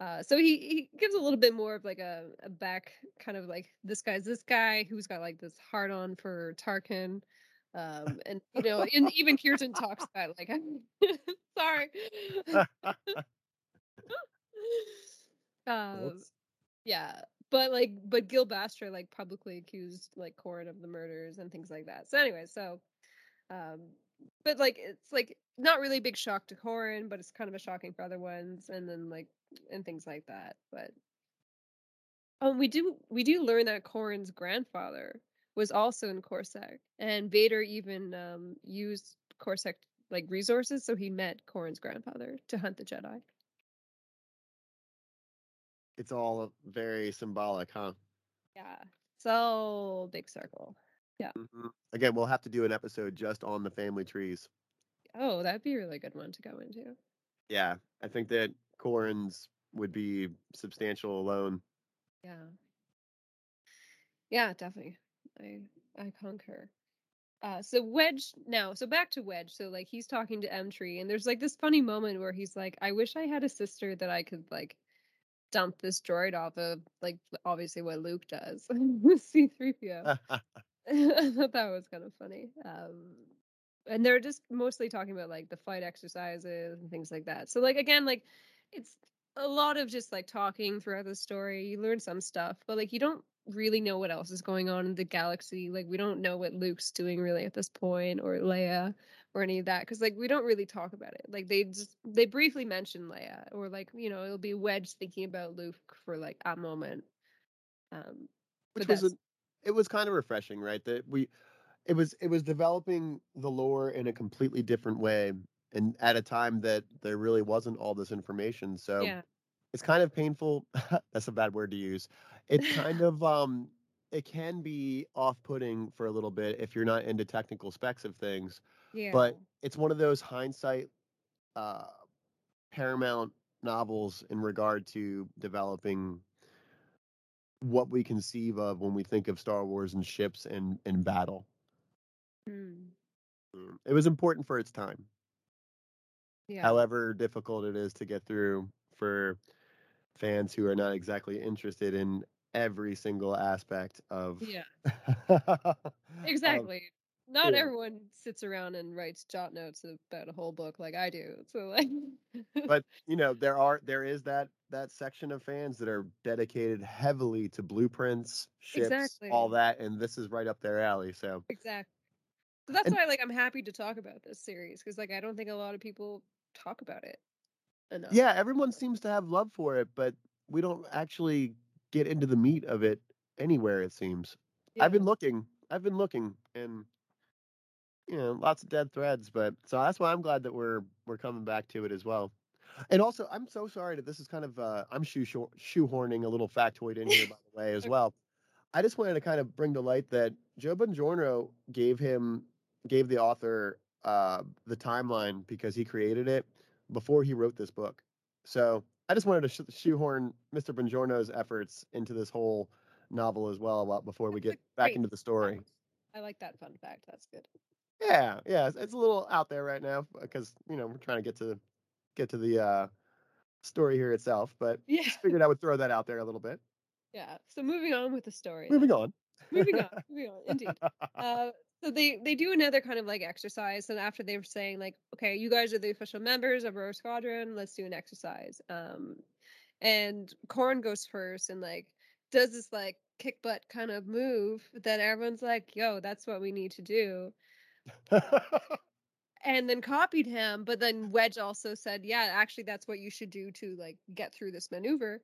Uh, so he, he gives a little bit more of like a, a back kind of like this guy's this guy who's got like this hard on for Tarkin. Um, and you know, and even Kirtan talks about like <laughs> sorry. <laughs> um, yeah, but like, but Gil Bastra like publicly accused like Corran of the murders and things like that. So anyway, so, um, but like it's like not really a big shock to Corran, but it's kind of a shocking for other ones, and then like and things like that. But um, we do we do learn that Corran's grandfather was also in CorSec, and Vader even um used CorSec like resources, so he met Corran's grandfather to hunt the Jedi. It's all very symbolic, huh? Yeah. So big circle. Yeah. Mhm. Again, we'll have to do an episode just on the family trees. Oh, that'd be a really good one to go into. Yeah, I think that Corran's would be substantial alone. Yeah. Yeah, definitely. I I concur. Uh so Wedge now, so back to Wedge. So like he's talking to Emtrey and there's like this funny moment where he's like, I wish I had a sister that I could like dump this droid off of like obviously what Luke does <laughs> with C3PO. <laughs> <laughs> I thought that was kind of funny. Um, and they're just mostly talking about like the fight exercises and things like that. So like again, like it's a lot of just like talking throughout the story. You learn some stuff, but like you don't really know what else is going on in the galaxy. Like we don't know what Luke's doing really at this point, or Leia, or any of that, because like we don't really talk about it. Like they just they briefly mention Leia, or like you know it'll be Wedge thinking about Luke for like a moment. Um, Which was a, it was kind of refreshing, right? That we it was it was developing the lore in a completely different way and at a time that there really wasn't all this information. So yeah, it's kind of painful. <laughs> That's a bad word to use. It kind <laughs> of um it can be off-putting for a little bit if you're not into technical specs of things, yeah, but it's one of those hindsight uh Paramount novels in regard to developing what we conceive of when we think of Star Wars and ships and and battle. Hmm. Mm. It was important for its time. yeah. However difficult it is to get through for fans who are not exactly interested in every single aspect of Yeah, <laughs> of- exactly. Not yeah. everyone sits around and writes jot notes about a whole book like I do. So like, but <laughs> you know there are there is that that section of fans that are dedicated heavily to blueprints ships all that and this is right up their alley so exactly. So that's and why like I'm happy to talk about this series because like I don't think a lot of people talk about it enough. yeah everyone seems to have love for it but we don't actually get into the meat of it anywhere it seems i've been looking i've been looking and you know lots of dead threads but so that's why i'm glad that we're we're coming back to it as well and also i'm so sorry that this is kind of uh i'm shoe shoehorning a little factoid in here by the way as <laughs> well i just wanted to kind of bring to light that joe bongiorno gave him gave the author uh the timeline because he created it before he wrote this book so i just wanted to sh- shoehorn mr bongiorno's efforts into this whole novel as well while- before we get back into the story. I like that fun fact. That's good. Yeah, yeah, it's, it's a little out there right now because you know we're trying to get to get to the uh, story here itself, but <laughs> Yeah. just figured I would throw that out there a little bit. Yeah. So moving on with the story. Moving then. on. moving on <laughs> moving on indeed uh so they they do another kind of like exercise and after they were saying like okay you guys are the official members of our squadron let's do an exercise um and Corran goes first and like does this like kick butt kind of move that everyone's like yo that's what we need to do <laughs> and then copied him but then wedge also said yeah actually that's what you should do to like get through this maneuver.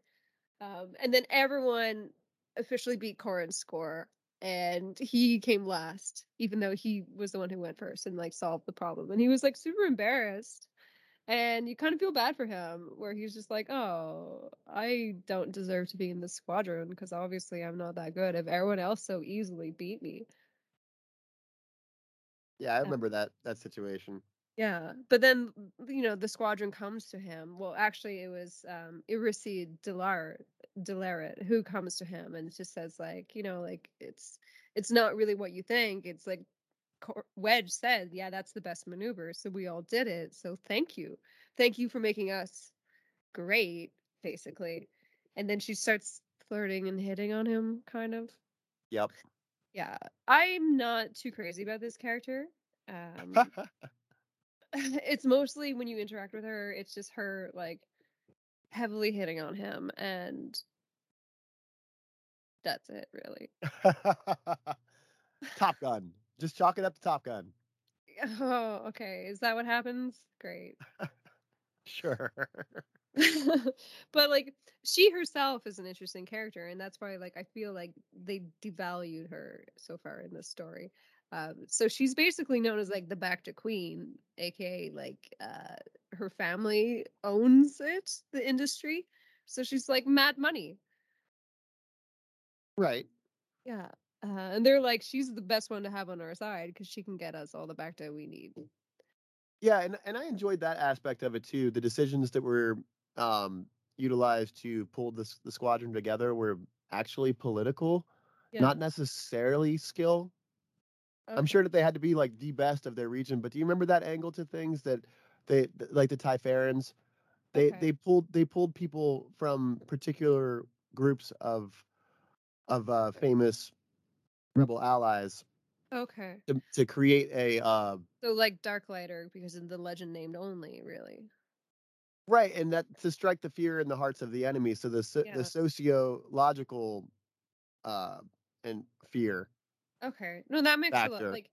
Um, and then everyone officially beat Corran's score and he came last even though he was the one who went first and like solved the problem and he was like super embarrassed and you kind of feel bad for him where he's just like oh i don't deserve to be in this squadron because obviously i'm not that good if everyone else so easily beat me yeah, I remember that that situation. Yeah, but then you know the squadron comes to him. Well, actually, it was um, Erisi Delar Dlarit who comes to him and just says like, you know, like it's it's not really what you think. It's like Wedge said, yeah, that's the best maneuver. So we all did it. So thank you, thank you for making us great, basically. And then she starts flirting and hitting on him, kind of. Yep. Yeah, I'm not too crazy about this character. Um, <laughs> <laughs> it's mostly when you interact with her, it's just her like heavily hitting on him, and that's it, really. <laughs> Top Gun. Just chalk it up to Top Gun. Oh, okay. Is that what happens? Great. Sure. <laughs> but like she herself is an interesting character and that's why like i feel like they devalued her so far in this story um so she's basically known as like the Bacta queen aka like uh her family owns it the industry so she's like mad money right. yeah uh, and they're like she's the best one to have on our side because she can get us all the bacta that we need Yeah, and and I enjoyed that aspect of it too. The decisions that were um, utilized to pull this the squadron together were actually political, yeah not necessarily skill. I'm sure that they had to be like the best of their region, but do you remember that angle to things that they th- like the Thyferrans They Okay. they pulled they pulled people from particular groups of of uh, famous rebel allies Okay. to, to create a uh, So like Darklighter because of the legend named only, really. Right and that to strike the fear in the hearts of the enemy. So the so, Yeah. the sociological uh, and fear. Okay. No, that makes a lot like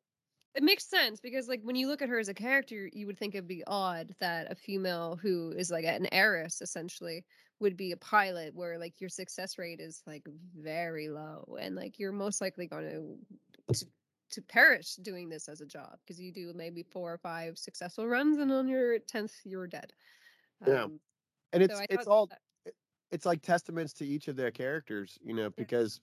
it makes sense because like when you look at her as a character, you would think it'd be odd that a female who is like an heiress essentially would be a pilot where like your success rate is like very low and like you're most likely going to to, to perish doing this as a job because you do maybe four or five successful runs and on your 10th you're dead. Yeah. Um, and it's I it's all that- it's like testaments to each of their characters you know because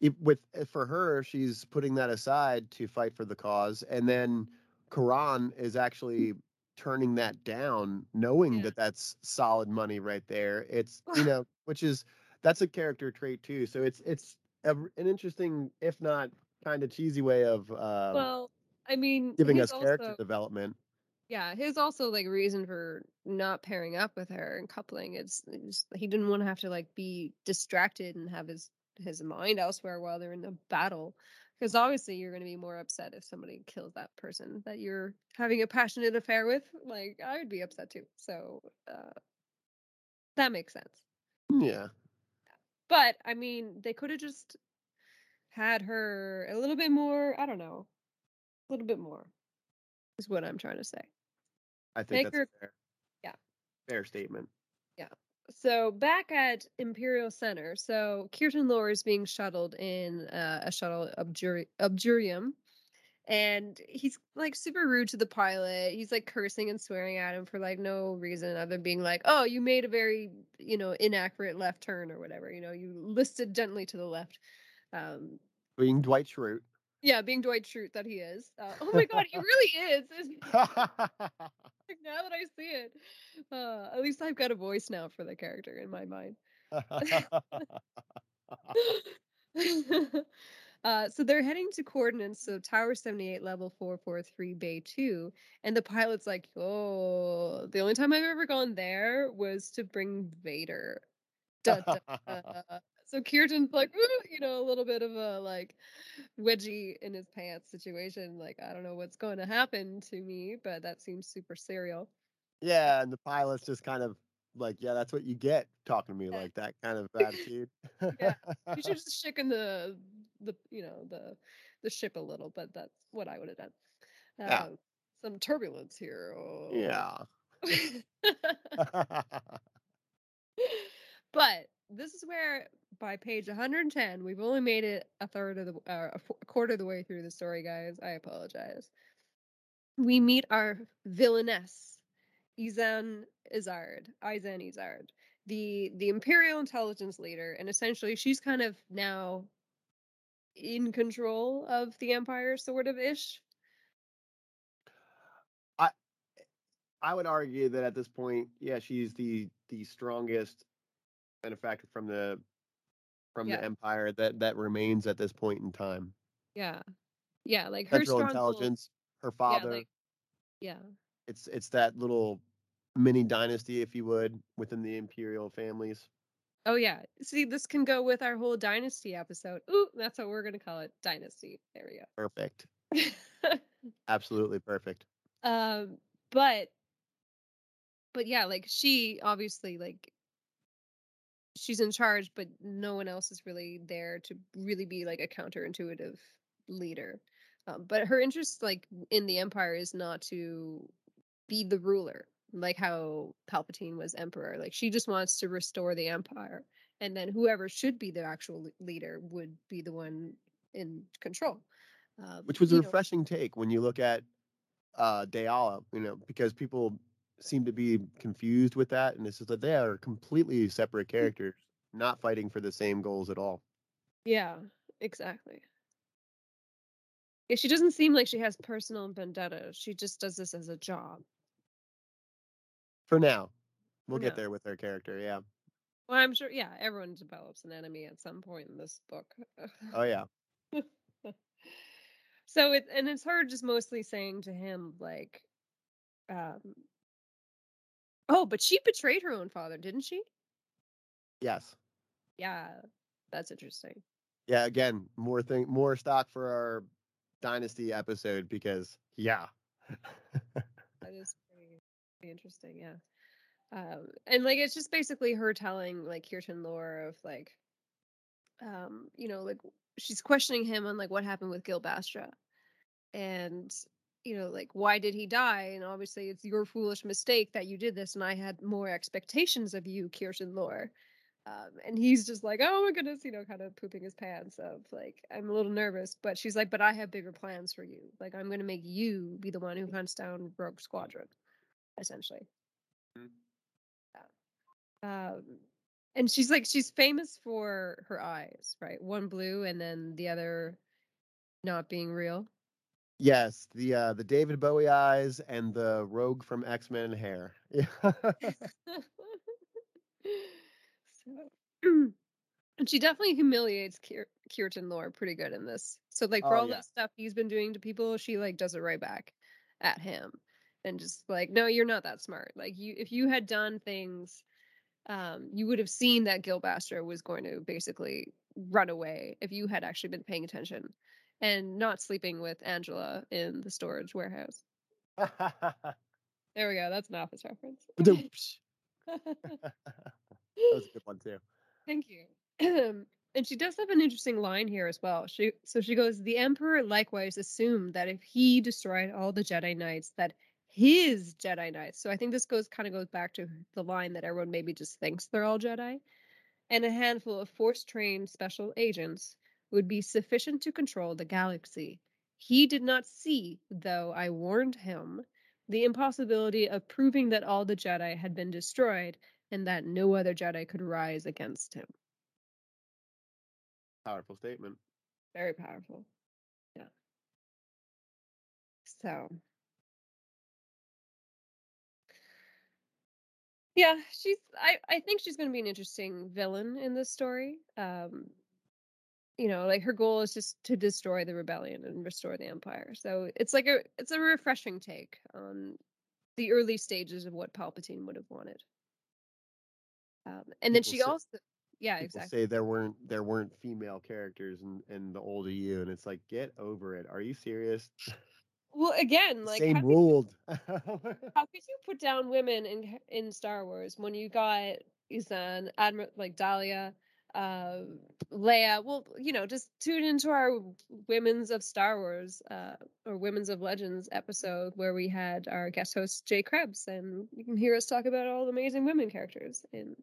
if, with for her she's putting that aside to fight for the cause and then Corran is actually turning that down knowing Yeah. that that's solid money right there it's you <laughs> know which is that's a character trait too so it's it's a, an interesting if not kind of cheesy way of um, well, I mean, giving us character also- development Yeah, his also like reason for not pairing up with her and coupling is is he didn't want to have to like be distracted and have his his mind elsewhere while they're in the battle. Because obviously you're going to be more upset if somebody kills that person that you're having a passionate affair with. Like I would be upset too. So uh, that makes sense. yeah But I mean, they could have just had her a little bit more. I don't know, a little bit more is what I'm trying to say. I think Make that's fair, Yeah. fair statement Yeah. So back at Imperial Center, so Kirtan Loor is being shuttled in uh, a shuttle Obduri- Obdurium, and he's like super rude to the pilot. He's like cursing and swearing at him for like no reason other than being like, "Oh, you made a very you know inaccurate left turn or whatever. You know, you listed gently to the left." Um, being Dwight Schrute yeah, being Dwight Schrute that he is. Uh, oh my God, he <laughs> really is. Like, <laughs> now that I see it, uh, at least I've got a voice now for the character in my mind. <laughs> uh, so they're heading to coordinates, so Tower 78, level 443, Bay 2. And the pilot's like, oh, the only time I've ever gone there was to bring Vader. Dun, dun. So Kirtan's like, you know, a little bit of a like wedgie in his pants situation. Like, I don't know what's going to happen to me, but that seems super serial. Yeah, and the pilot's just kind of like, yeah, that's what you get talking to me like that kind of <laughs> attitude. Yeah. You should <laughs> just shaken the the you know the the ship a little, but that's what I would have done. Yeah. Um, some turbulence here. Oh. yeah. <laughs> but this is where by page 110 we've only made it a third of the uh, a quarter of the way through the story guys i apologize. We meet our villainess Ysanne Isard Ysanne Isard the the imperial intelligence leader and essentially she's kind of now in control of the empire sort of ish. I I would argue that at this point, yeah, she's the the strongest benefactor from the from Yeah. the empire that that remains at this point in time. yeah yeah like her Central intelligence, her father. like- yeah It's it's that little mini dynasty, if you would, within the imperial families. Oh yeah. See, this can go with our whole dynasty episode. Ooh, that's what we're gonna call it. Dynasty. There we go. Perfect. <laughs> Absolutely perfect. um, but but yeah, like she obviously like she's in charge, but no one else is really there to really be like a counterintuitive leader. Um, but her interest like in the empire is not to be the ruler like how palpatine was emperor like she just wants to restore the empire and then whoever should be the actual leader would be the one in control um, Which was a you know, refreshing take when you look at uh Daala, you know, because people seem to be confused with that, and it's just that they are completely separate Hmm. characters, not fighting for the same goals at all. yeah exactly yeah she doesn't seem like she has personal vendetta she just does this as a job For now, we'll get there with her character. Yeah. well i'm sure yeah everyone develops an enemy at some point in this book Oh yeah. <laughs> so it and it's her just mostly saying to him like um Oh, but she betrayed her own father, didn't she? Yes. Yeah, that's interesting. Yeah. Again, more thing, more stock for our dynasty episode because yeah. <laughs> That is pretty, pretty interesting. Yeah. Um, and like it's just basically her telling like Kirtan Loor of like, um, you know, like she's questioning him on like what happened with Gil Bastra, and you know, like why did he die? And obviously, it's your foolish mistake that you did this, and I had more expectations of you, Kirtan Loor. Um, and he's just like, oh my goodness, you know, kind of pooping his pants of like, I'm a little nervous, but she's like, but I have bigger plans for you. Like, I'm going to make you be the one who hunts down Rogue Squadron, essentially. Yeah. Um, and she's like, she's famous for her eyes, right? One blue and then the other not being real. Yes, the uh the David Bowie eyes and the Rogue from X Men hair. <laughs> Yeah. <laughs> So, <clears throat> and she definitely humiliates Kier- Kirtan Loor pretty good in this. So like for Oh, all yeah. that stuff he's been doing to people, she like does it right back at him, and just like, no, you're not that smart. Like you, if you had done things, um, you would have seen that Gil Bastra was going to basically run away if you had actually been paying attention, and not sleeping with Angela in the storage warehouse. <laughs> There we go. That's an office reference. <laughs> <laughs> that was a good one too. Thank you. <clears throat> and she does have an interesting line here as well. She so she goes, the Emperor likewise assumed that if he destroyed all the Jedi Knights, that his Jedi Knights. So I think this goes kind of goes back to the line that everyone maybe just thinks they're all Jedi, and a handful of force-trained special agents would be sufficient to control the galaxy. He did not see, though I warned him, the impossibility of proving that all the Jedi had been destroyed and that no other Jedi could rise against him. Powerful statement. Very powerful. Yeah. So. Yeah, she's I I think she's going to be an interesting villain in this story. Um you know, like her goal is just to destroy the rebellion and restore the empire. So it's like a it's a refreshing take on the early stages of what Palpatine would have wanted. Um, and then People she say- also, yeah, exactly. say there weren't there weren't female characters in, in the old EU, and it's like, get over it. Are you serious? Well, again, like Same ruled. <laughs> how could you put down women in in Star Wars when you got Ysanne, Admiral like Daala, uh, Leia? Well, you know, just tune into our Women's of Star Wars uh, or Women's of Legends episode where we had our guest host Jay Krebs, and you can hear us talk about all the amazing women characters. And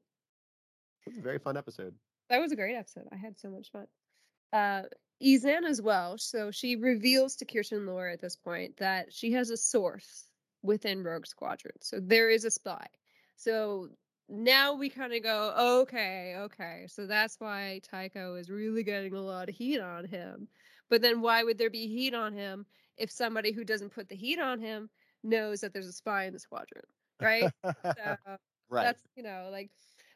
It was a very fun episode. that was a great episode. I had so much fun. Uh, Ysanne as well. So she reveals to Kirtan Loor at this point that she has a source within Rogue Squadron. So there is a spy. So now we kind of go, okay, okay. So that's why Tycho is really getting a lot of heat on him. But then why would there be heat on him if somebody who doesn't put the heat on him knows that there's a spy in the squadron? Right? so <laughs> Right. that's you know like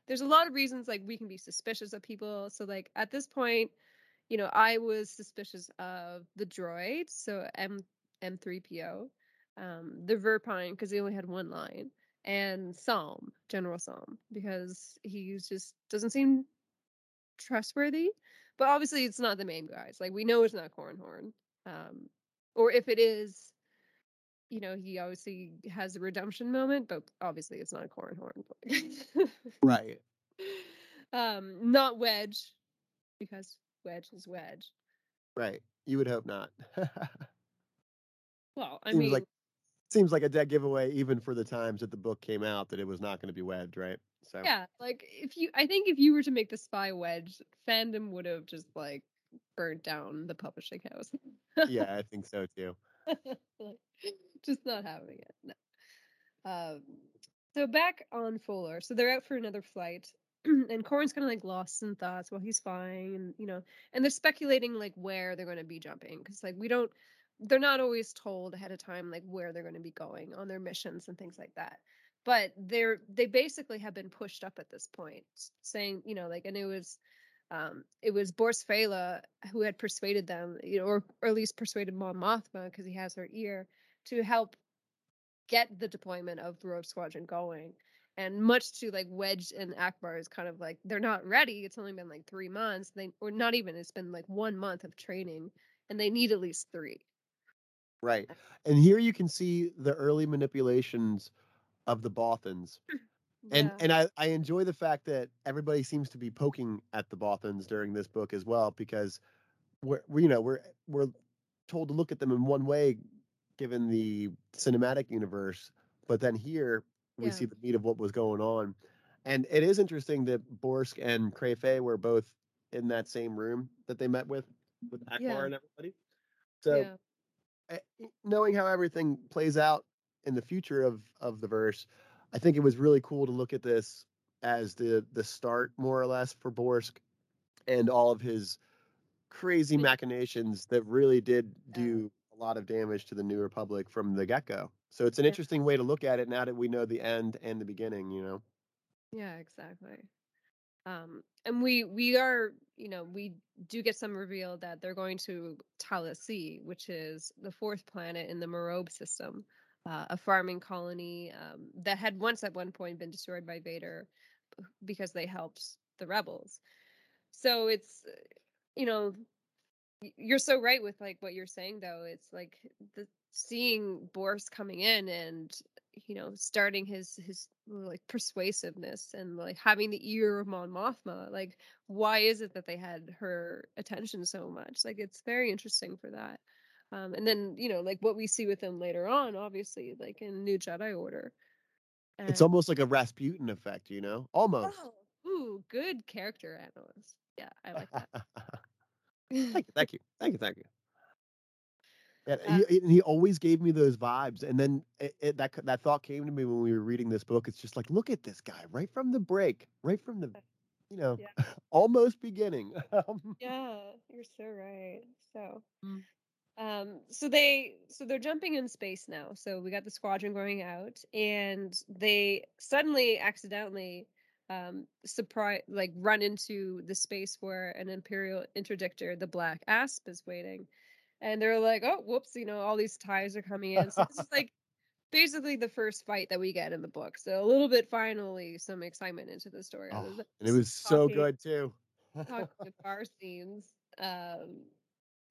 there's a lot of reasons like we can be suspicious of people so like at this point you know i was suspicious of the droid so m m3po um the verpine because he only had one line and Salm general Salm because he just doesn't seem trustworthy but obviously it's not the main guys like we know it's not Corran Horn um or if it is you know, he obviously has a redemption moment, but obviously it's not a Corran Horn. right. <laughs> um, not Wedge, because Wedge is Wedge. Right. You would hope not. <laughs> Well, I seems mean, like seems like a dead giveaway even for the times that the book came out that it was not going to be Wedge, right? So yeah, like if you, I think if you were to make the spy Wedge, fandom would have just like burnt down the publishing house. yeah, I think so too. <laughs> Like, just not having it. No. Um, so back on Folor, so they're out for another flight, <clears throat> and Corran's kind of like lost in thoughts. Well, he's fine, and you know, and they're speculating like where they're going to be jumping because like we don't, they're not always told ahead of time like where they're going to be going on their missions and things like that. But they're they basically have been pushed up at this point, saying you know like, and it was. Um, it was Borsk Fey'lya who had persuaded them, you know, or, or at least persuaded Mon Mothma because he has her ear to help get the deployment of the Rogue Squadron going. and much to like Wedge and Ackbar is kind of like they're not ready. It's only been like three months. They or not even. It's been like one month of training, and they need at least three. Right. And here you can see the early manipulations of the Bothans. <laughs> And Yeah. and I, I enjoy the fact that everybody seems to be poking at the Bothans during this book as well because we're we, you know we're we're told to look at them in one way given the cinematic universe, but then here we Yeah. see the meat of what was going on. And it is interesting that Borsk and Kre'fey were both in that same room that they met with with Ackbar Yeah. and everybody. So yeah. Knowing how everything plays out in the future of of the verse, I think it was really cool to look at this as the the start more or less for Borsk and all of his crazy machinations that really did do a lot of damage to the New Republic from the get-go. So it's an interesting way to look at it now that we know the end and the beginning, you know. Yeah, exactly. Um, and we we are, you know, we do get some reveal that they're going to Talasea, which is the fourth planet in the Morobe system, uh, a farming colony um, that had once at one point been destroyed by Vader because they helped the rebels. So it's, uh, you know, you're so right with like what you're saying though. It's like the seeing Borsk coming in and you know starting his his like persuasiveness and like having the ear of Mon Mothma. Like, why is it that they had her attention so much? Like, it's very interesting for that. Um, and then you know like what we see with him later on, obviously like in New Jedi Order. It's almost like a Rasputin effect, you know? Almost. Oh, ooh, good character analyst. Yeah, I like that. <laughs> <laughs> thank you, thank you, thank you, thank you. Yeah, Uh, he, and he always gave me those vibes, and then it, it, that that thought came to me when we were reading this book. It's just like, look at this guy right from the break, right from the, you know, Yeah. <laughs> almost beginning. <laughs> Um, Yeah, you're so right. So, Mm. um, so they, so they're jumping in space now. So we got the squadron going out, and they suddenly, accidentally, um, surprise, like run into the space where an Imperial interdictor, the Black Asp, is waiting, and they're like, "Oh, whoops!" You know, all these ties are coming in. So this is <laughs> like basically the first fight that we get in the book. So a little bit, finally, some excitement into the story. oh, and it was so good too. talking <laughs> to bar scenes. Um,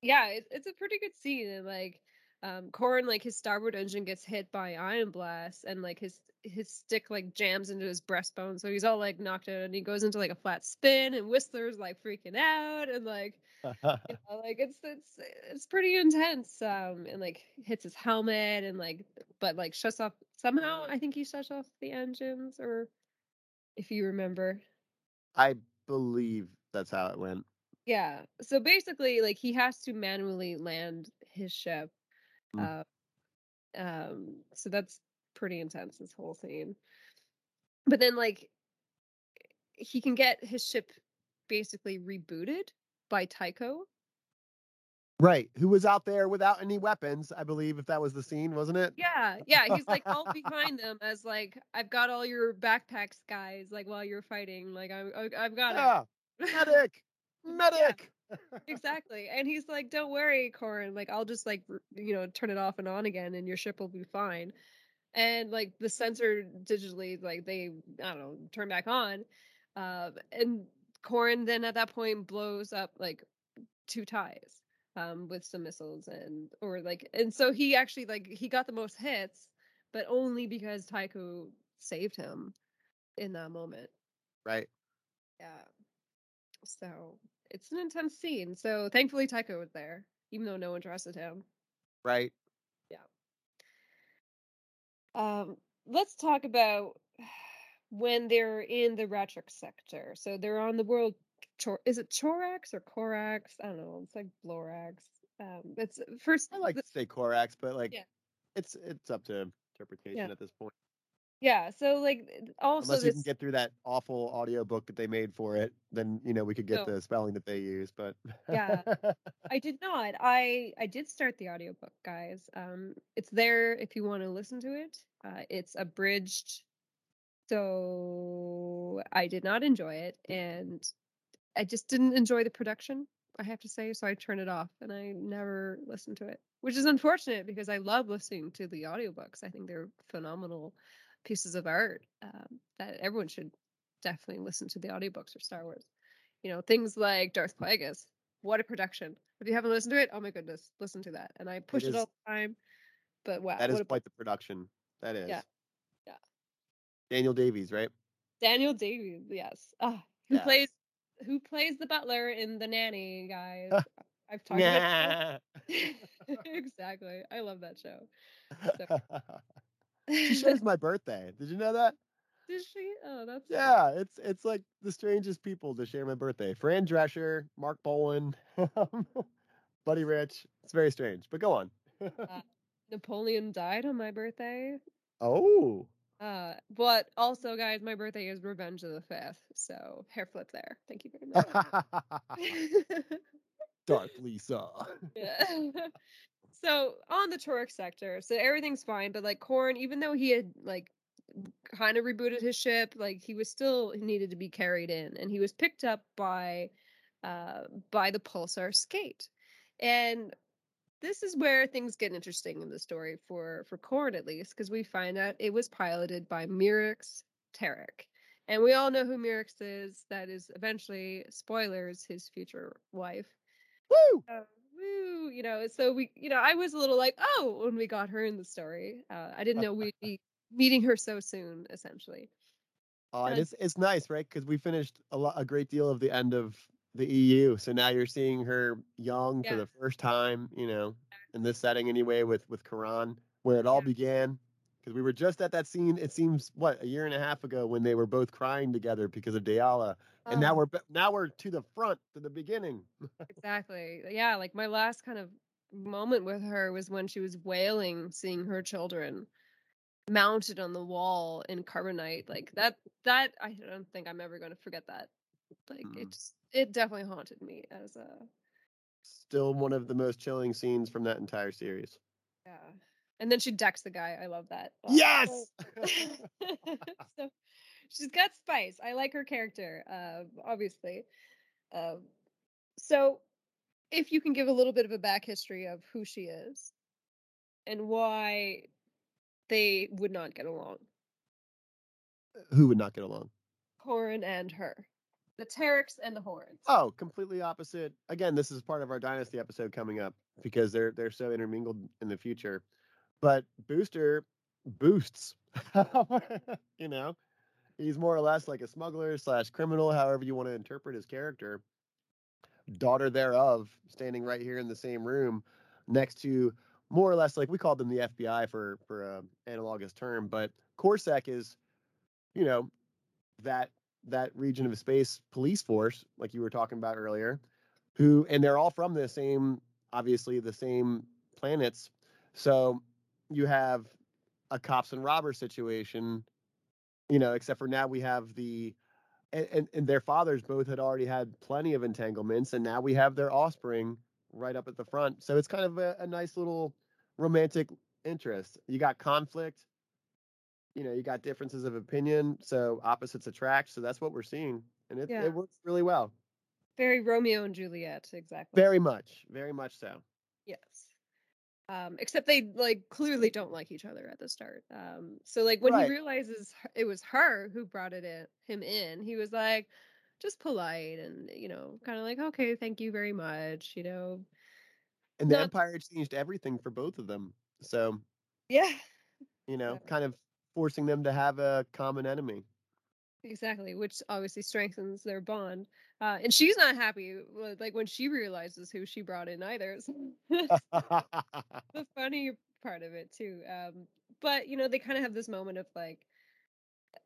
yeah, it, it's a pretty good scene, and like, um, Corran, like his starboard engine gets hit by ion blast, and like his his stick like jams into his breastbone, so he's all like knocked out, and he goes into like a flat spin, and Whistler's like freaking out, and like you <laughs> know, like it's it's it's pretty intense. Um, and like hits his helmet, and like but like shuts off somehow. I think he shuts off the engines, or if you remember. I believe that's how it went. Yeah. So basically, like he has to manually land his ship. Mm. Uh, um. So that's pretty intense. This whole scene. But then, like, he can get his ship basically rebooted by Tycho. Right, who was out there without any weapons? I believe if that was the scene, wasn't it? Yeah, yeah. He's like all behind them as like, I've got all your backpacks, guys. Like while you're fighting, like I, I I've got Yeah, it. <laughs> medic, medic. Exactly and he's like don't worry Corran like i'll just like you know turn it off and on again and your ship will be fine and like the sensor digitally like they i don't know turn back on um and Corran then at that point blows up like two ties um with some missiles and or like and so he actually like he got the most hits but only because tycho saved him in that moment Right. yeah. So it's an intense scene. So thankfully Tycho was there, even though no one trusted him. Right. Yeah. Um, let's talk about when they're in the Ratrix sector. So they're on the world. Chor- is it Chorax or Corax? I don't know. It's like Blorax. Um, it's first. I like to say Corax, but like Yeah. it's it's up to interpretation at this point. Yeah. So like also Unless you this. can get through that awful audiobook that they made for it, then you know we could get the spelling that they use. But Yeah. <laughs> I did not. I I did start the audiobook, guys. Um it's there if you want to listen to it. Uh it's abridged. So I did not enjoy it and I just didn't enjoy the production, I have to say, so I turned it off and I never listened to it. Which is unfortunate because I love listening to the audiobooks. I think they're phenomenal. Pieces of art um, that everyone should definitely listen to the audiobooks for Star Wars. You know, things like Darth Plagueis. What a production! If you haven't listened to it, oh my goodness, listen to that. And I push it all the time. But wow, That is quite the production. That is. Yeah. Yeah. Daniel Davis, right? Daniel Davis, yes. Ah, who Yes. plays who plays the butler in the nanny guys. <laughs> I've talked about <laughs> exactly. I love that show. <laughs> she <laughs> shares my birthday. Did you know that? Did she? Oh, that's Yeah, it's it's like the strangest people to share my birthday. Fran Drescher, Marc Bolan, <laughs> Buddy Rich. It's very strange. But go on. uh, <laughs> Napoleon died on my birthday. oh. Uh, but also, guys, my birthday is Revenge of the Fifth, so hair flip there. Thank you very much. Dark Lisa. Yeah. So on the Torque sector, so everything's fine, but like Corran, even though he had like kind of rebooted his ship, like he was still he needed to be carried in, and he was picked up by uh by the Pulsar Skate, and this is where things get interesting in the story for for Corran at least, because we find out it was piloted by Mirax Terrik. And we all know who Mirax is. That is eventually, spoilers, his future wife. Woo! Uh, woo! You know, so we, you know, I was a little like, oh, when we got her in the story, uh, I didn't know we'd <laughs> be meeting her so soon. Essentially, Oh, and And- it's it's nice, right? Because we finished a lot, a great deal of the end of the EU. So now you're seeing her young for the first time, you know, in this setting anyway, with with Corran, where it all Yeah. began. Because we were just at that scene. It seems what a year and a half ago when they were both crying together because of Daala, and now Oh. we're now we're to the front to the beginning. <laughs> exactly. Yeah, like my last kind of moment with her was when she was wailing, seeing her children mounted on the wall in carbonite. Like that. That I don't think I'm ever going to forget that. Like Mm. it just, it definitely haunted me as a Still one of the most chilling scenes from that entire series. yeah. And then she decks the guy. I love that. Oh, Yes. <laughs> <laughs> so she's got spice. I like her character, uh, obviously. Um, so, if you can give a little bit of a back history of who she is and why they would not get along, Who would not get along? Corran and her, the Terriks and the Horns. Oh, completely opposite. Again, this is part of our dynasty episode coming up because they're they're so intermingled in the future. But Booster boosts. <laughs> you know, he's more or less like a smuggler slash criminal, however you want to interpret his character. Daughter thereof, standing right here in the same room, next to more or less like we called them the FBI for for a analogous term, but CorSec is, you know, that that region of space police force, like you were talking about earlier, who and they're all from the same, obviously the same planets. So you have a cops and robbers situation, you know, except for now we have the and, and, and their fathers both had already had plenty of entanglements, and now we have their offspring right up at the front. So it's kind of a, a nice little romantic interest. You got conflict, you know, you got differences of opinion, so opposites attract. So that's what we're seeing, and it, Yeah. it works really well. Very Romeo and Juliet, exactly. Very much, very much so. Yes. Um, except they like clearly don't like each other at the start. Um, so like when Right. he realizes it was her who brought it in, him in, he was like just polite and you know kind of like okay, thank you very much, you know. And the Not- Empire changed everything for both of them. So Yeah, you know, Yeah. kind of forcing them to have a common enemy. exactly, which obviously strengthens their bond. Uh, and she's not happy with, like when she realizes who she brought in either. <laughs> The funny part of it too. Um, but you know, they kind of have this moment of like,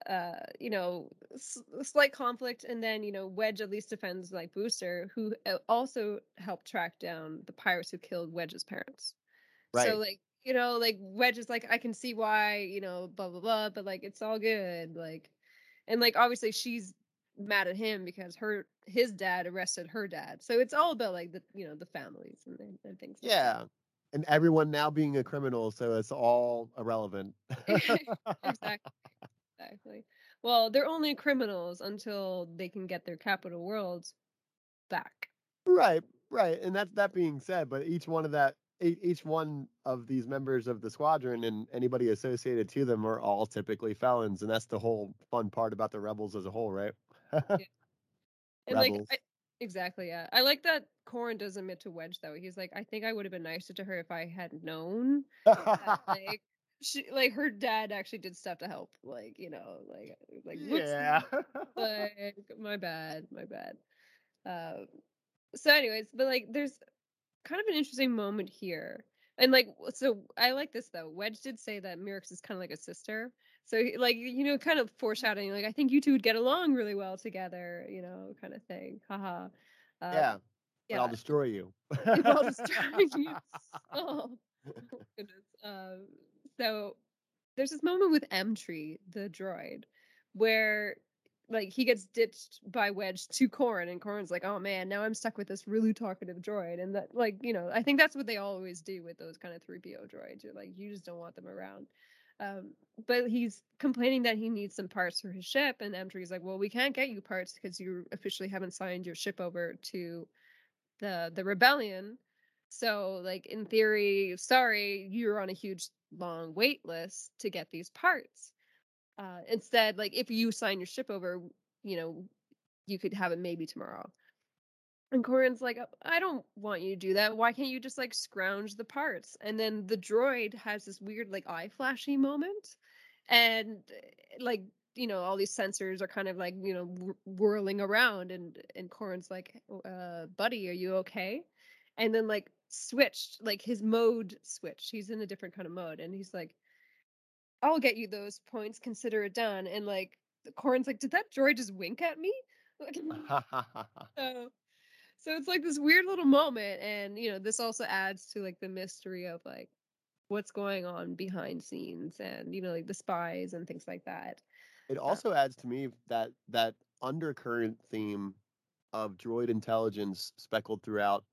uh, you know, s- slight conflict, and then you know, Wedge at least defends like Booster, who uh, also helped track down the pirates who killed Wedge's parents. Right. So like, you know, like Wedge is like, I can see why, you know, blah blah blah, but like, it's all good, like, and like obviously she's mad at him because her his dad arrested her dad. So it's all about like the you know the families and, and, and things. like that. yeah. And everyone now being a criminal, so it's all irrelevant. <laughs> <laughs> exactly. Exactly. Well, they're only criminals until they can get their capital worlds back. Right, right. And that's that being said, but each one of that each one of these members of the squadron and anybody associated to them are all typically felons, and that's the whole fun part about the rebels as a whole, right? And like I, exactly, yeah. I like that Corran does admit to Wedge though. He's like, I think I would have been nicer to her if I had known. that, like <laughs> she like her dad actually did stuff to help. Like, you know, like like yeah. like my bad, my bad. Um so anyways, but like there's kind of an interesting moment here. And like so I like this though. Wedge did say that Mirax is kind of like a sister. So like you know kind of foreshadowing like I think you two would get along really well together, you know, kind of thing. Haha. Um, yeah. But I'll destroy you. <laughs> I'll destroy <laughs> you. Oh, goodness. Um, so there's this moment with Emtrey, the droid, where like he gets ditched by Wedge to Corran, and Corran's like, "Oh man, now I'm stuck with this really talkative droid." And that, like, you know, I think that's what they always do with those kind of three PO droids. You're like, you just don't want them around. Um, but he's complaining that he needs some parts for his ship, and M like, "Well, we can't get you parts because you officially haven't signed your ship over to the the rebellion." So, like in theory, sorry, you're on a huge long wait list to get these parts. Uh, instead, like if you sign your ship over, you know, you could have it maybe tomorrow. And Corran's like, "Uh, I don't want you to do that. Why can't you just like scrounge the parts? And then the droid has this weird like eye flashy moment, and uh, like you know all these sensors are kind of like you know whirling around, and and Corran's like, uh, buddy, are you okay? And then like switched, like his mode switched. He's in a different kind of mode, and he's like, I'll get you those points. Consider it done. And like Corran's like, did that droid just wink at me? <laughs> <laughs> So, so it's like this weird little moment, and you know, this also adds to like the mystery of like what's going on behind scenes, and you know, like the spies and things like that. It uh also adds to me that that undercurrent theme of droid intelligence speckled throughout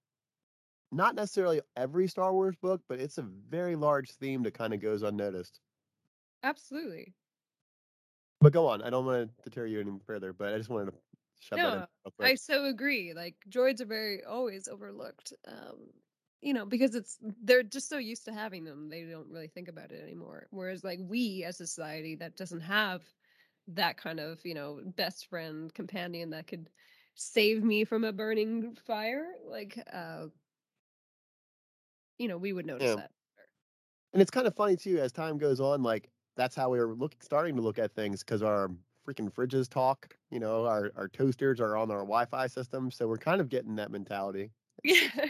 not necessarily every Star Wars book, but it's a very large theme that kind of goes unnoticed. Absolutely. But go on. I don't want to deter you any further, but I just wanted to shove No, I so agree. Like droids are very always overlooked. Um, you know, because it's they're just so used to having them, they don't really think about it anymore. Whereas like we as a society that doesn't have that kind of, you know, best friend companion that could save me from a burning fire, like uh you know, we would notice Yeah. that. And it's kind of funny too as time goes on. Like that's how we are looking, starting to look at things because our freaking fridges talk. You know, our our toasters are on our Wi-Fi system, so we're kind of getting that mentality. <laughs> Yeah.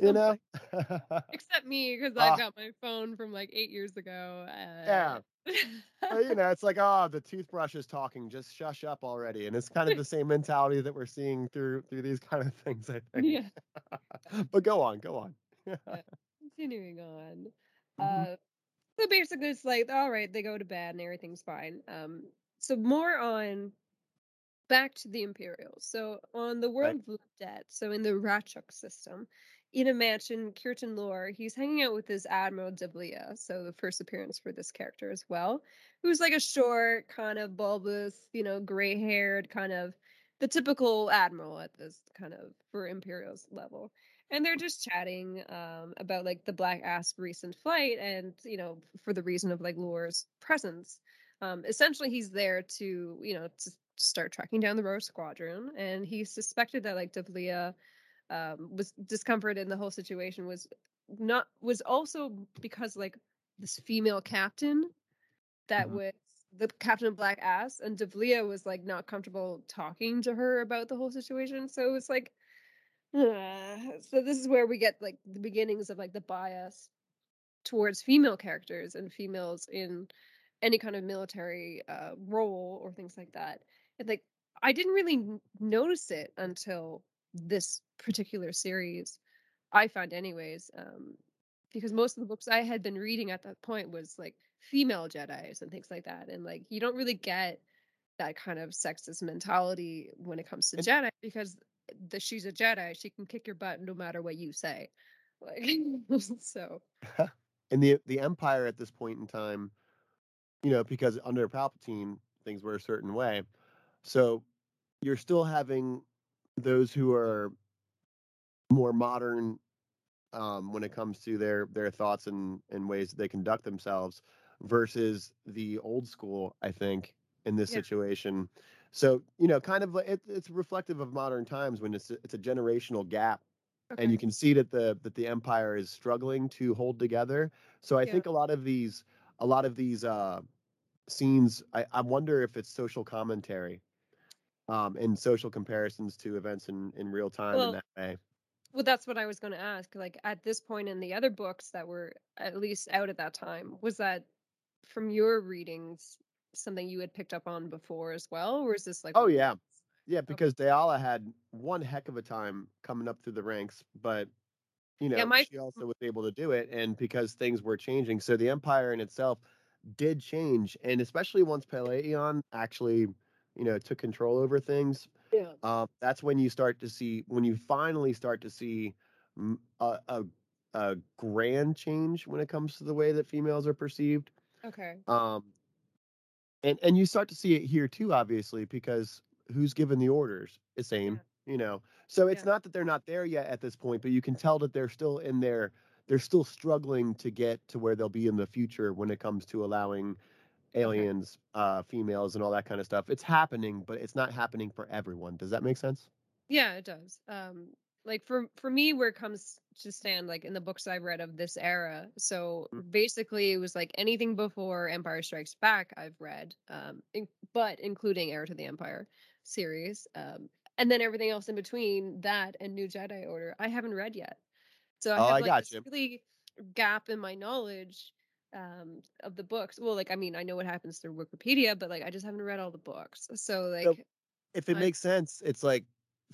You know? <laughs> Except me, because Ah. I've got my phone from like eight years ago. Uh, yeah. You know, <laughs> it's like, oh, the toothbrush is talking. Just shush up already. And it's kind of the same mentality that we're seeing through through these kind of things. I think. yeah. but go on, go on. Continuing on. Mhm. Uh, so basically, it's like, all right, they go to bed and everything's fine. Um, so more on back to the Imperials. So on the world of debt, so in the Ratchuk system, in a mansion, Kirtan Loor, he's hanging out with his Admiral Devlia. So the first appearance for this character as well, who's like a short, kind of bulbous, you know, gray-haired, kind of the typical admiral at this kind of for Imperials level. And they're just chatting um, about like the Black Asp recent flight, and you know, for the reason of like Loor's presence. Um, essentially, he's there to you know to start tracking down the Rogue Squadron, and he suspected that like Devlia um, was discomfort in the whole situation was not was also because like this female captain that Mhm. was the captain of Black Asp, and Devlia was like not comfortable talking to her about the whole situation. So it was like, uh, <sighs> so this is where we get like the beginnings of like the bias towards female characters and females in any kind of military uh, role or things like that. And like I didn't really notice it until this particular series. I found, anyways, um, because most of the books I had been reading at that point was like female Jedi's and things like that, and like you don't really get that kind of sexist mentality when it comes to And- Jedi because the she's a Jedi, she can kick your butt no matter what you say. Like <laughs> so, <laughs> and the the Empire at this point in time, you know, because under Palpatine things were a certain way, so you're still having those who are more modern um, when it comes to their their thoughts and and ways that they conduct themselves versus the old school. I think in this Yeah. situation. So you know, kind of like- it, it's reflective of modern times when it's a, it's a generational gap, and you can see that the that the empire is struggling to hold together. So I Yeah. think a lot of these a lot of these uh, scenes, I, I wonder if it's social commentary um, and social comparisons to events in in real time Well, in that way. Well, that's what I was going to ask. Like at this point in the other books that were at least out at that time, was that from your readings something you had picked up on before as well, or is this like? Oh yeah, yeah, because Daala had one heck of a time coming up through the ranks, but you know Yeah, my- she also was able to do it, and because things were changing, so the empire in itself did change, and especially once Pellaeon actually, you know, took control over things. Yeah. Um, that's when you start to see when you finally start to see a, a a grand change when it comes to the way that females are perceived. Okay. Um, and and you start to see it here too, obviously, because who's given the orders? Ysanne, you know. So it's Yeah. not that they're not there yet at this point, but you can tell that they're still in there. They're still struggling to get to where they'll be in the future when it comes to allowing aliens, uh, females, and all that kind of stuff. It's happening, but it's not happening for everyone. Does that make sense? Yeah, it does. Um, like for for me, where it comes to stand, like in the books I've read of this era. So Mm. basically, it was like anything before Empire Strikes Back I've read, um, in, but including Heir to the Empire series, um, and then everything else in between that and New Jedi Order I haven't read yet. So I Oh, have I like got this you. really gap in my knowledge um of the books well like i mean i know what happens through wikipedia but like i just haven't read all the books so like So, if it I- makes sense, it's like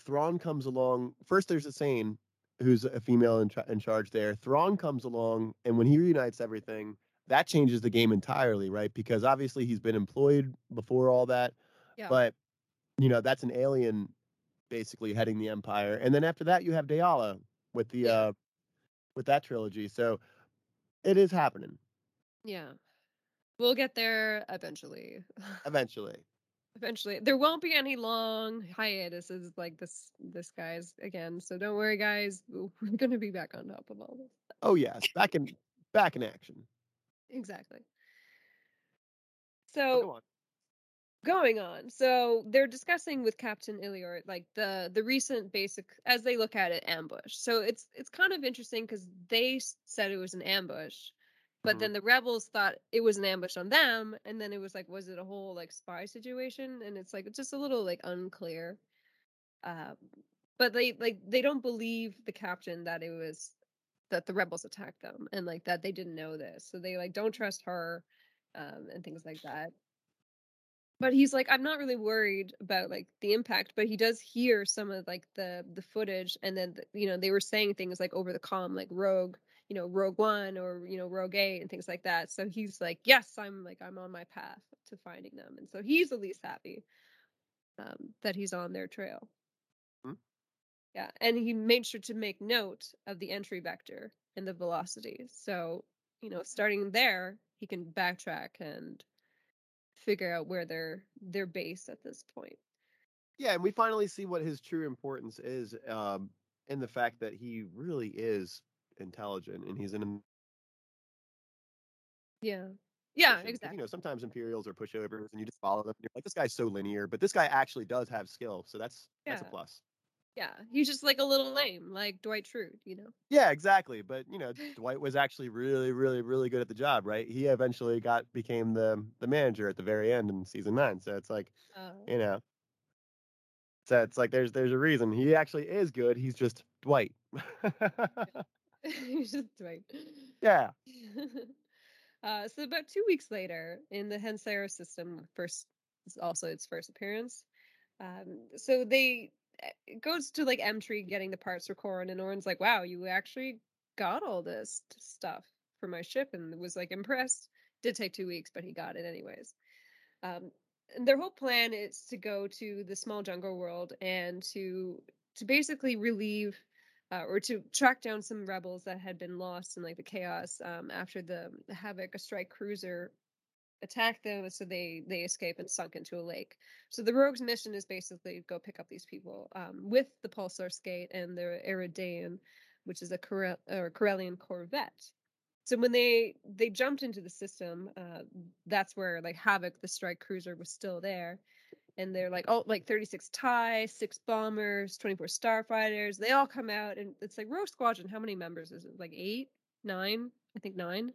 Thrawn comes along. First, there's Ysanne, who's a female in, cha- in charge there. Thrawn comes along, and when he reunites everything, that changes the game entirely, right? Because obviously he's been employed before all that, yeah but you know that's an alien basically heading the Empire. And then after that, you have Daala with the Yeah. uh with that trilogy. So it is happening Yeah. We'll get there eventually. <laughs> eventually. Eventually. There won't be any long hiatuses like this this guy's again. So don't worry guys. We're <laughs> gonna be back on top of all this. Oh yes, back in back in action. Exactly. Oh, So on. Going on. So they're discussing with captain ilior like the the recent basic as they look at it ambush. So it's it's kind of interesting because they said it was an ambush but Mhm. then the rebels thought it was an ambush on them and then it was like was it a whole like spy situation? And it's like it's just a little like unclear. Um but they like they don't believe the captain that it was that the rebels attacked them and like that they didn't know this. So they like don't trust her um and things like that but he's like i'm not really worried about like the impact but he does hear some of like the the footage and then the, you know they were saying things like over the comm like rogue you know rogue one or you know rogue eight and things like that. So he's like yes i'm like i'm on my path to finding them. And so he's at least happy um, that he's on their trail. Hmm. yeah and he made sure to make note of the entry vector and the velocity. So you know starting there he can backtrack and figure out where they're they're based at this point. Yeah, and we finally see what his true importance is um, in the fact that he really is intelligent and he's an Yeah. Yeah, exactly. You know, sometimes Imperials are pushovers and you just follow them. And you're like, this guy's so linear, but this guy actually does have skill, so that's that's a plus. Yeah. He's just like a little lame, like Dwight Schrute, you know. Yeah, exactly. But you know, Dwight was actually really, really, really good at the job, right? He eventually got became the the manager at the very end in season nine. So it's like, Uh, you know, so it's like there's there's a reason he actually is good. He's just Dwight. <laughs> <laughs> he's just Dwight. yeah. <laughs> uh, so about two weeks later, in the Hensera system, first also its first appearance. Um, so they it goes to like Emtrey getting the parts for Corran, and Orin's like, "Wow, you actually got all this stuff for my ship," and was like impressed. Did take two weeks, but he got it anyways. Um, and their whole plan is to go to the small jungle world and to to basically relieve uh, or to track down some rebels that had been lost in like the chaos um, after the havoc a strike cruiser attacked them so they they escape and sunk into a lake so the rogue's mission is basically go pick up these people um, with the pulsar skate and the iridian which is a or Corellian corvette. So when they they jumped into the system, uh, that's where like Havoc, the strike cruiser, was still there, and they're like, oh, like 36 TIE, six bombers, 24 starfighters. They all come out, and it's like Rogue Squadron. How many members is it? Like eight, nine? I think nine.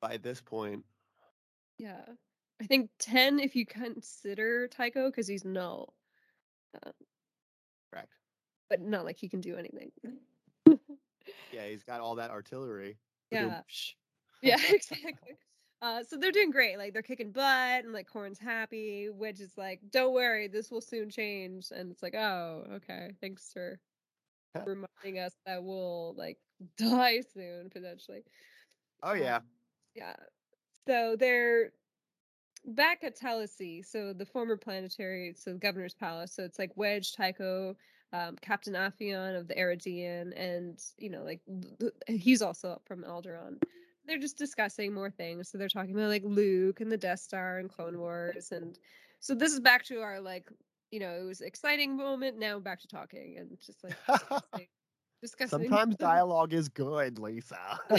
By this point, Yeah, I think ten if you consider Tycho because he's null, uh, correct. but not like he can do anything. Yeah, he's got all that artillery. <laughs> Yeah. Yeah, <laughs> exactly. Uh, so they're doing great. Like they're kicking butt, and like Corran's happy. Wedge is like, "Don't worry, this will soon change." And it's like, "Oh, okay. Thanks for reminding us that we'll like <laughs> die soon potentially." Oh yeah. Yeah. So they're back at Talasea, so the former planetary, so the governor's palace. So it's like Wedge, Tycho, um, Captain Afyon of the Eridain, and you know, like he's also from Alderaan. They're just discussing more things. So they're talking about like Luke and the Death Star and Clone Wars, and so this is back to our like, you know, it was exciting moment. Now back to talking and just like <laughs> discussing. discussing. Sometimes <laughs> dialogue is good, Lisa. <laughs>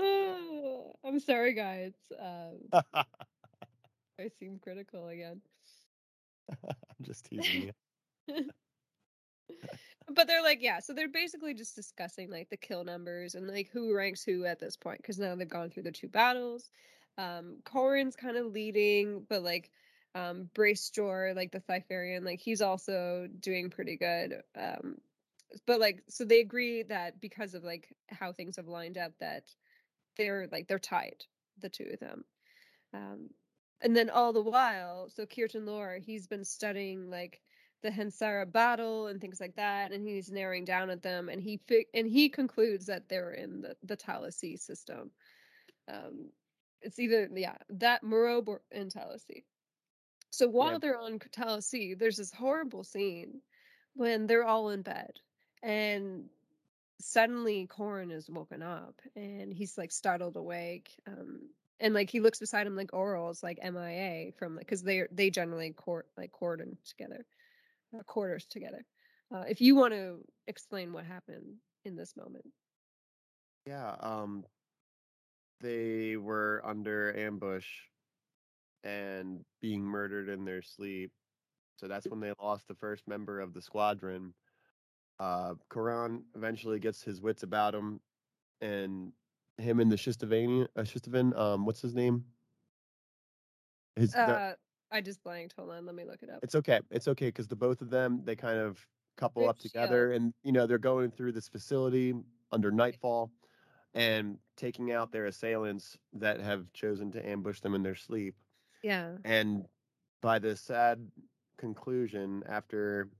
Oh, I'm sorry, guys. Um, <laughs> I seem critical again. I'm just <laughs> teasing you. <laughs> but they're like, yeah, so they're basically just discussing like the kill numbers and like who ranks who at this point because now they've gone through the two battles. Um, Corran's kind of leading, but like um Brace Jor, like the Thyferran, like he's also doing pretty good. Um, but like, so they agree that because of like how things have lined up, that they're like they're tied, the two of them. Um, and then all the while, so Kirtan Loor, he's been studying like the Hensara battle and things like that, and he's narrowing down at them, and he fi- and he concludes that they're in the the Talasea system. Um, it's either yeah that Morobe or in Talasea. So while they're on Talasea, there's this horrible scene when they're all in bed, and suddenly Corran is woken up, and he's like startled awake. Um, and like he looks beside him like Ooryl's like MIA from like because they they generally court like cordon together, uh, quarters together. Uh, if you want to explain what happened in this moment, Yeah, um they were under ambush and being murdered in their sleep. So that's when they lost the first member of the squadron. Uh Corran eventually gets his wits about him and him and the Shistavanian uh, Shistavan, um what's his name? His the- uh, I just blanked. Hold on, let me look it up. it's okay. It's okay because the both of them they kind of couple up together, and you know they're going through this facility under nightfall and taking out their assailants that have chosen to ambush them in their sleep. Yeah, And by the sad conclusion, after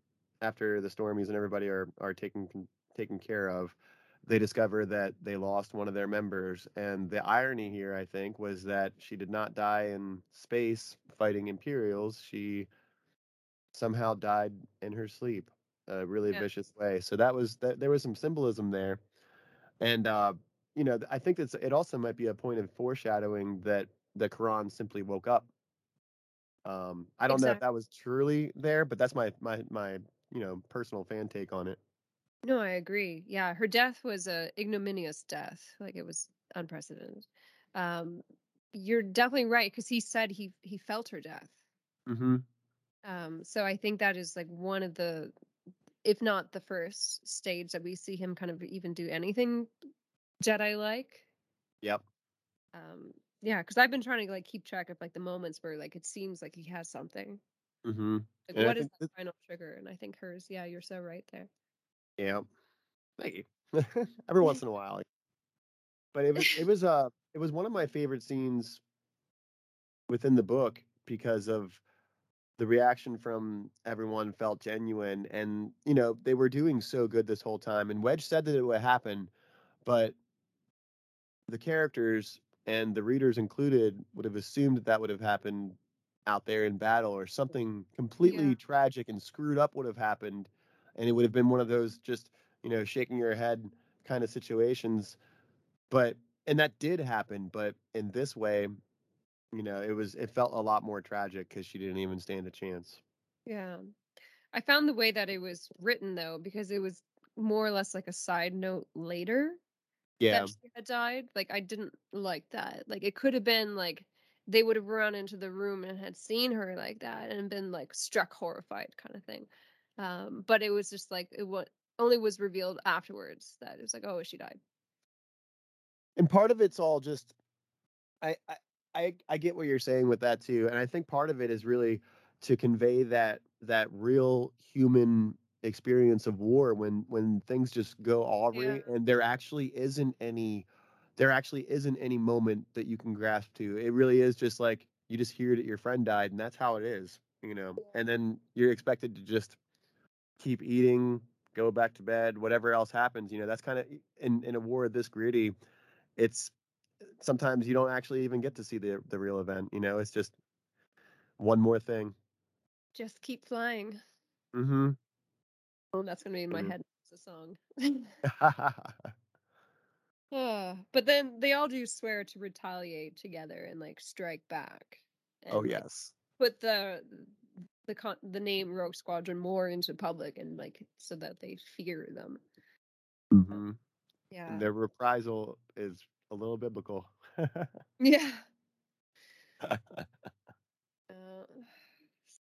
after the Stormies and everybody are are taken taken care of, they discover that they lost one of their members. And the irony here, I think, was that she did not die in space fighting Imperials. She somehow died in her sleep, a really Yeah. vicious way. So that was that. There was some symbolism there, and uh, you know, I think that's it. Also, might be a point of foreshadowing that the Corran simply woke up. Um, I don't know if that was truly there, but that's my my my you know personal fan take on it. no, I agree. Yeah, her death was a ignominious death. Like it was unprecedented. Um, you're definitely right because he said he he felt her death. Mm-hmm. Um, so I think that is like one of the, if not the first stage that we see him kind of even do anything Jedi like. Yep. Um, yeah, because I've been trying to like keep track of like the moments where like it seems like he has something. Mm-hmm. Like And I what is think that final trigger? And I think hers. Yeah, you're so right there. Yeah. Thank <laughs> <laughs> you. Every once in a while. But it was it was uh it was one of my favorite scenes within the book because of the reaction from everyone felt genuine and you know they were doing so good this whole time and wedge said that it would happen but the characters and the readers included would have assumed that that would have happened out there in battle or something completely Yeah. tragic and screwed up would have happened and it would have been one of those just you know shaking your head kind of situations but and that did happen but in this way you know it was it felt a lot more tragic because she didn't even stand a chance Yeah. I found the way that it was written though, because it was more or less like a side note later Yeah. that she had died. Like I didn't like that. Like it could have been like they would have run into the room and had seen her like that and been like struck horrified kind of thing. Um, but it was just like it what only was revealed afterwards that it was like, oh, she died. and part of it's all just I, I i i get what you're saying with that too and i think part of it is really to convey that that real human experience of war when when things just go awry and there actually isn't any there actually isn't any moment that you can grasp to it really is just like you just hear that your friend died and that's how it is you know and then you're expected to just keep eating go back to bed whatever else happens you know that's kind of in in a war this gritty it's sometimes you don't actually even get to see the the real event. You know, it's just one more thing. Just keep flying. Mm-hmm. Oh, that's gonna be in my Mhm. head as a song. <laughs> <laughs> But then they all do swear to retaliate together and like strike back. oh and, like, yes. put the the con- the name Rogue Squadron more into public and like so that they fear them. Mm-hmm. Yeah. And their reprisal is a little biblical. <laughs> Yeah. <laughs> Uh,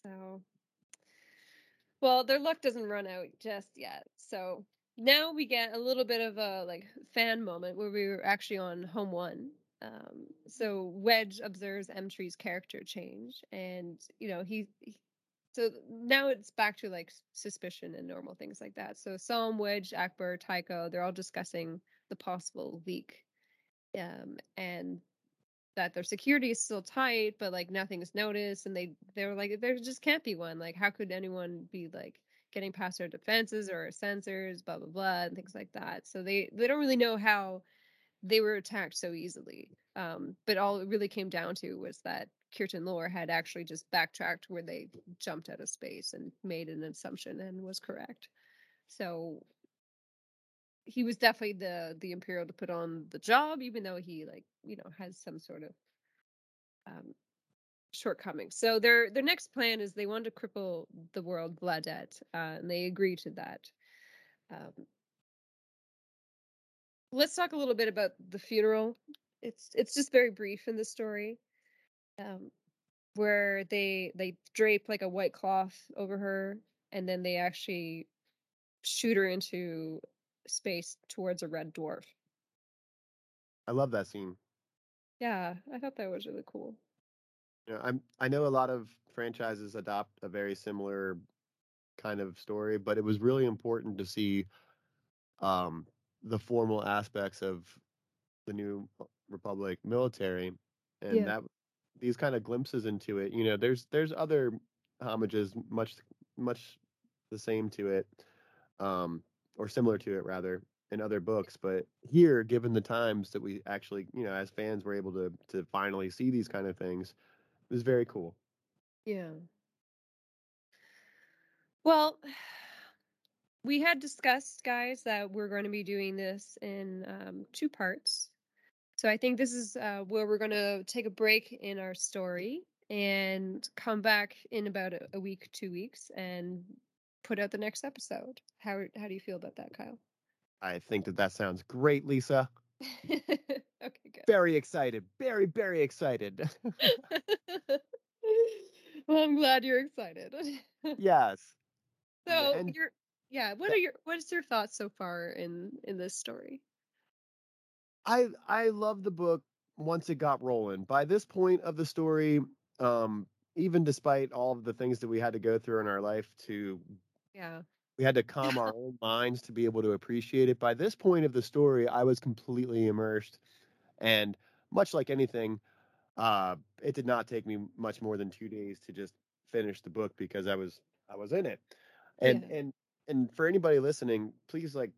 so, well, their luck doesn't run out just yet. So now we get a little bit of a like fan moment where we were actually on home one. Um, so Wedge observes Emtrey's character change, and you know he. he- So now it's back to like suspicion and normal things like that. So Salm, Wedge, Ackbar, Tycho, they're all discussing the possible leak, um, and that their security is still tight, but like nothing is noticed, and they they were like there just can't be one. Like how could anyone be like getting past our defenses or our sensors, blah blah blah, and things like that. So they they don't really know how they were attacked so easily. Um, but all it really came down to was that Kirtan Loor had actually just backtracked where they jumped out of space and made an assumption and was correct. So he was definitely the the imperial to put on the job even though he like you know has some sort of um shortcomings so their their next plan is they want to cripple the world Vladet, uh, and they agree to that um let's talk a little bit about the funeral it's it's just very brief in the story um where they they drape like a white cloth over her and then they actually shoot her into space towards a red dwarf. I love that scene. Yeah, I thought that was really cool. Know, I'm I know a lot of franchises adopt a very similar kind of story, but it was really important to see um, the formal aspects of the new Republic military, and Yeah. that these kind of glimpses into it. You know, there's there's other homages much much the same to it, um, or similar to it rather in other books, but here, given the times that we actually, you know, as fans were able to to finally see these kind of things, it was very cool. Yeah. Well, <sighs> we had discussed, guys, that we're going to be doing this in um, two parts. So I think this is uh, where we're going to take a break in our story and come back in about a, a week, two weeks, and put out the next episode. How how do you feel about that, Kyle? I think that that sounds great, Lisa. <laughs> okay, good. Very excited. Very, very excited. <laughs> well, I'm glad you're excited. <laughs> yes. So And- you're yeah, what are your what's your thoughts so far in in this story? I I love the book once it got rolling. By this point of the story, um, even despite all of the things that we had to go through in our life to Yeah. We had to calm our own minds to be able to appreciate it. By this point of the story, I was completely immersed. And much like anything, uh, it did not take me much more than two days to just finish the book because I was I was in it. And Yeah. and and for anybody listening, please like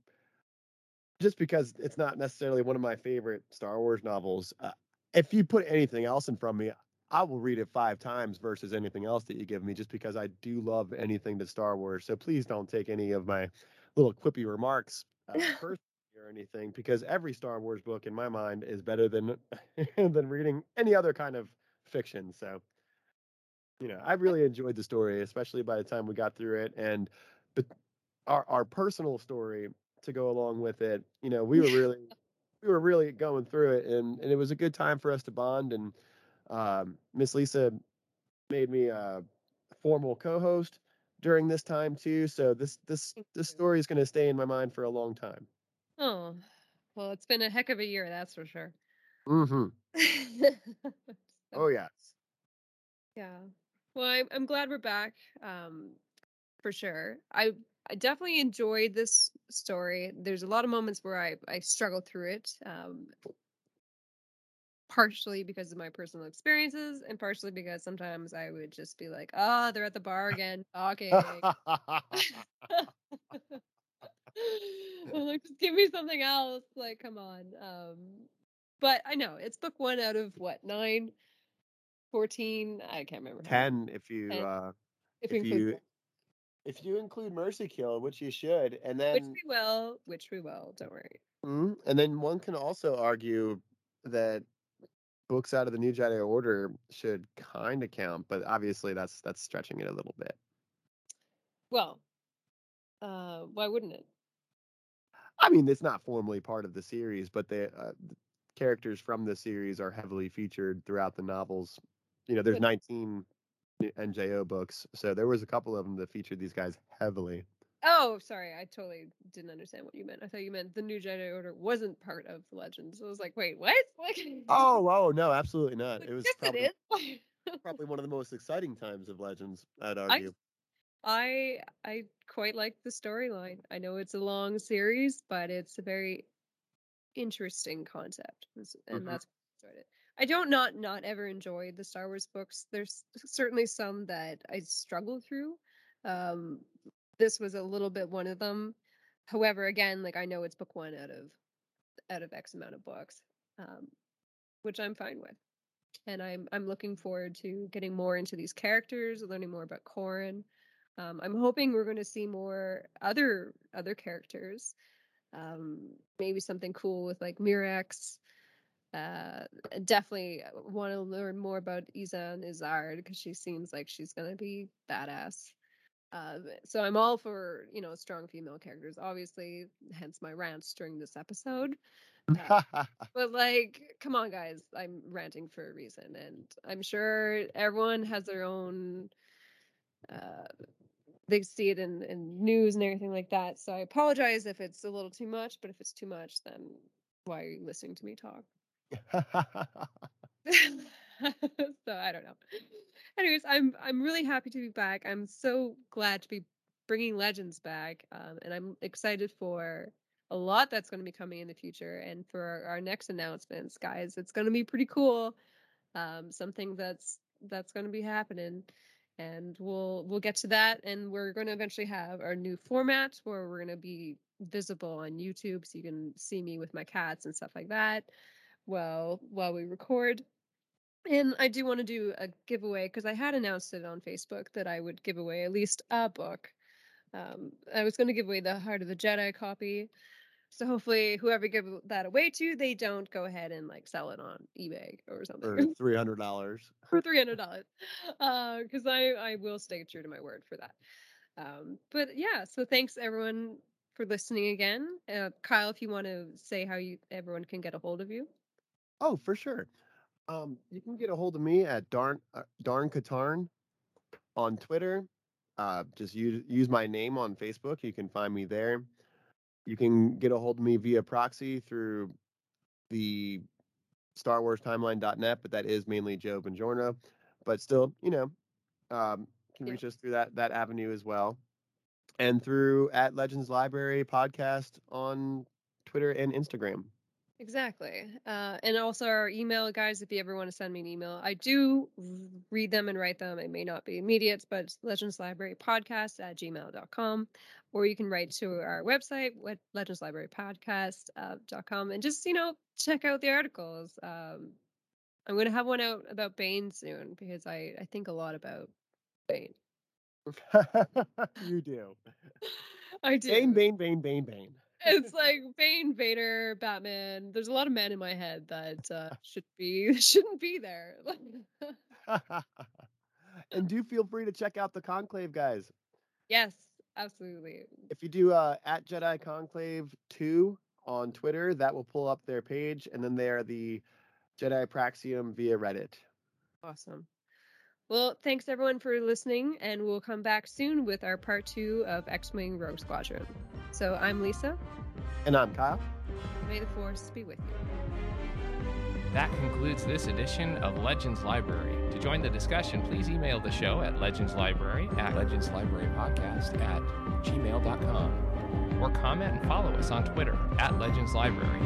just because it's not necessarily one of my favorite Star Wars novels, uh, if you put anything else in front of me, I will read it five times versus anything else that you give me, just because I do love anything to Star Wars. So please don't take any of my little quippy remarks uh, <laughs> personally or anything, because every Star Wars book in my mind is better than <laughs> than reading any other kind of fiction. So you know, I really enjoyed the story, especially by the time we got through it, and but our our personal story to go along with it. You know, we were really <laughs> we were really going through it, and and it was a good time for us to bond. And um, Miss Lisa made me a formal co-host during this time too. So this this this story is going to stay in my mind for a long time. Oh, well, it's been a heck of a year, that's for sure. Mm-hmm. <laughs> oh yes. Yeah. Well, I'm I'm glad we're back. Um, for sure. I I definitely enjoyed this story. There's a lot of moments where I I struggled through it. Um, partially because of my personal experiences and partially because sometimes I would just be like, "Oh, they're at the bar again talking." <laughs> <laughs> Like, just give me something else. Like, come on. Um, but I know it's book one out of what nine, 14? I can't remember. how. Ten if you 10, uh if if include you if you include Mercy Kill, which you should, and then which we will, which we will. Don't worry. Mhm, and then one can also argue that books out of the New Jedi Order should kind of count, but obviously that's that's stretching it a little bit. Well, uh, why wouldn't it? I mean, it's not formally part of the series, but the, uh, the characters from the series are heavily featured throughout the novels. You know, there's But 19 NJO books, so there was a couple of them that featured these guys heavily. Oh, sorry, I totally didn't understand what you meant. I thought you meant the new Jedi Order wasn't part of the Legends. So I was like, wait, what? <laughs> Like, Oh, oh no, absolutely not. It was probably it is. <laughs> probably one of the most exciting times of Legends, I'd argue. I I quite like the storyline. I know it's a long series, but it's a very interesting concept, and Mhm. that's why I enjoyed it. I don't not not ever enjoy the Star Wars books. There's certainly some that I struggle through. Um, this was a little bit one of them. However, again, like I know it's book one out of out of X amount of books, um, which I'm fine with. And I'm I'm looking forward to getting more into these characters, learning more about Corran. Um, I'm hoping we're going to see more other other characters. Um, maybe something cool with like Mirax. Uh, definitely want to learn more about Iza and Isard because she seems like she's going to be badass. Uh, so I'm all for you know strong female characters. Obviously, hence my rants during this episode. Uh, <laughs> but like, come on, guys, I'm ranting for a reason, and I'm sure everyone has their own. Uh, they see it in, in news and everything like that. So I apologize if it's a little too much, but if it's too much, then why are you listening to me talk? <laughs> <laughs> so I don't know. Anyways, I'm I'm really happy to be back. I'm so glad to be bringing Legends back, um, and I'm excited for a lot that's going to be coming in the future and for our, our next announcements, guys. It's going to be pretty cool. Um, something that's that's going to be happening, and we'll we'll get to that. And we're going to eventually have our new format where we're going to be visible on YouTube, so you can see me with my cats and stuff like that. While while we record. And I do want to do a giveaway because I had announced it on Facebook that I would give away at least a book. Um, I was going to give away the Heart of the Jedi copy. So hopefully, whoever give that away to, they don't go ahead and like sell it on eBay or something three hundred dollars. <laughs> for three hundred dollars. Because I I will stay true to my word for that. Um, but yeah, so thanks everyone for listening again. Uh, Kyle, if you want to say how you everyone can get a hold of you. Oh, for sure. Um, you can get a hold of me at darn uh, darn Katarn on Twitter. Uh, just use use my name on Facebook. You can find me there. You can get a hold of me via proxy through the Star Wars Timeline.net, but that is mainly Joe Bongiorno. But still, you know, um, can Yeah. reach us through that that avenue as well, and through at Legends Library podcast on Twitter and Instagram. Exactly. Uh, and also our email, guys, if you ever want to send me an email, I do read them and write them. It may not be immediate, but it's Legends Library Podcast at gmail.com. Or you can write to our website, what Legends Library Podcast uh, dot com, and just, you know, check out the articles. Um, I'm going to have one out about Bane soon because I, I think a lot about Bane. <laughs> you do. <laughs> I do. Bane, Bane, Bane, Bane, Bane. It's like Bane, Vader, Batman. There's a lot of men in my head that uh, <laughs> should be <laughs> shouldn't be there. <laughs> and do feel free to check out the Conclave guys. Yes, absolutely. If you do uh, at Jedi Conclave 2 on Twitter, that will pull up their page, and then they are the Jedi Praxium via Reddit. Awesome. Well, thanks everyone for listening, and we'll come back soon with our part two of X Wing Rogue Squadron. So I'm Lisa. And I'm Kyle. May the Force be with you. That concludes this edition of Legends Library. To join the discussion, please email the show at legendslibrary at legendslibrarypodcast at gmail.com or comment and follow us on Twitter at Legends Library.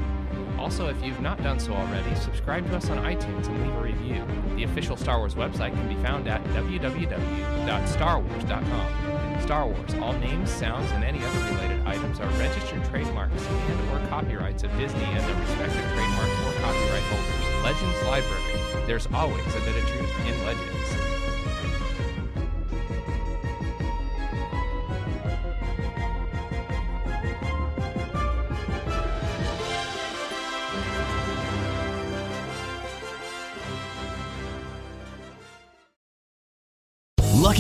Also, if you've not done so already, subscribe to us on iTunes and leave a review. The official Star Wars website can be found at www.starwars.com. Star Wars, all names, sounds, and any other related items are registered trademarks and or copyrights of Disney and their respective trademark or copyright holders. Legends Library. There's always a bit of truth in legends.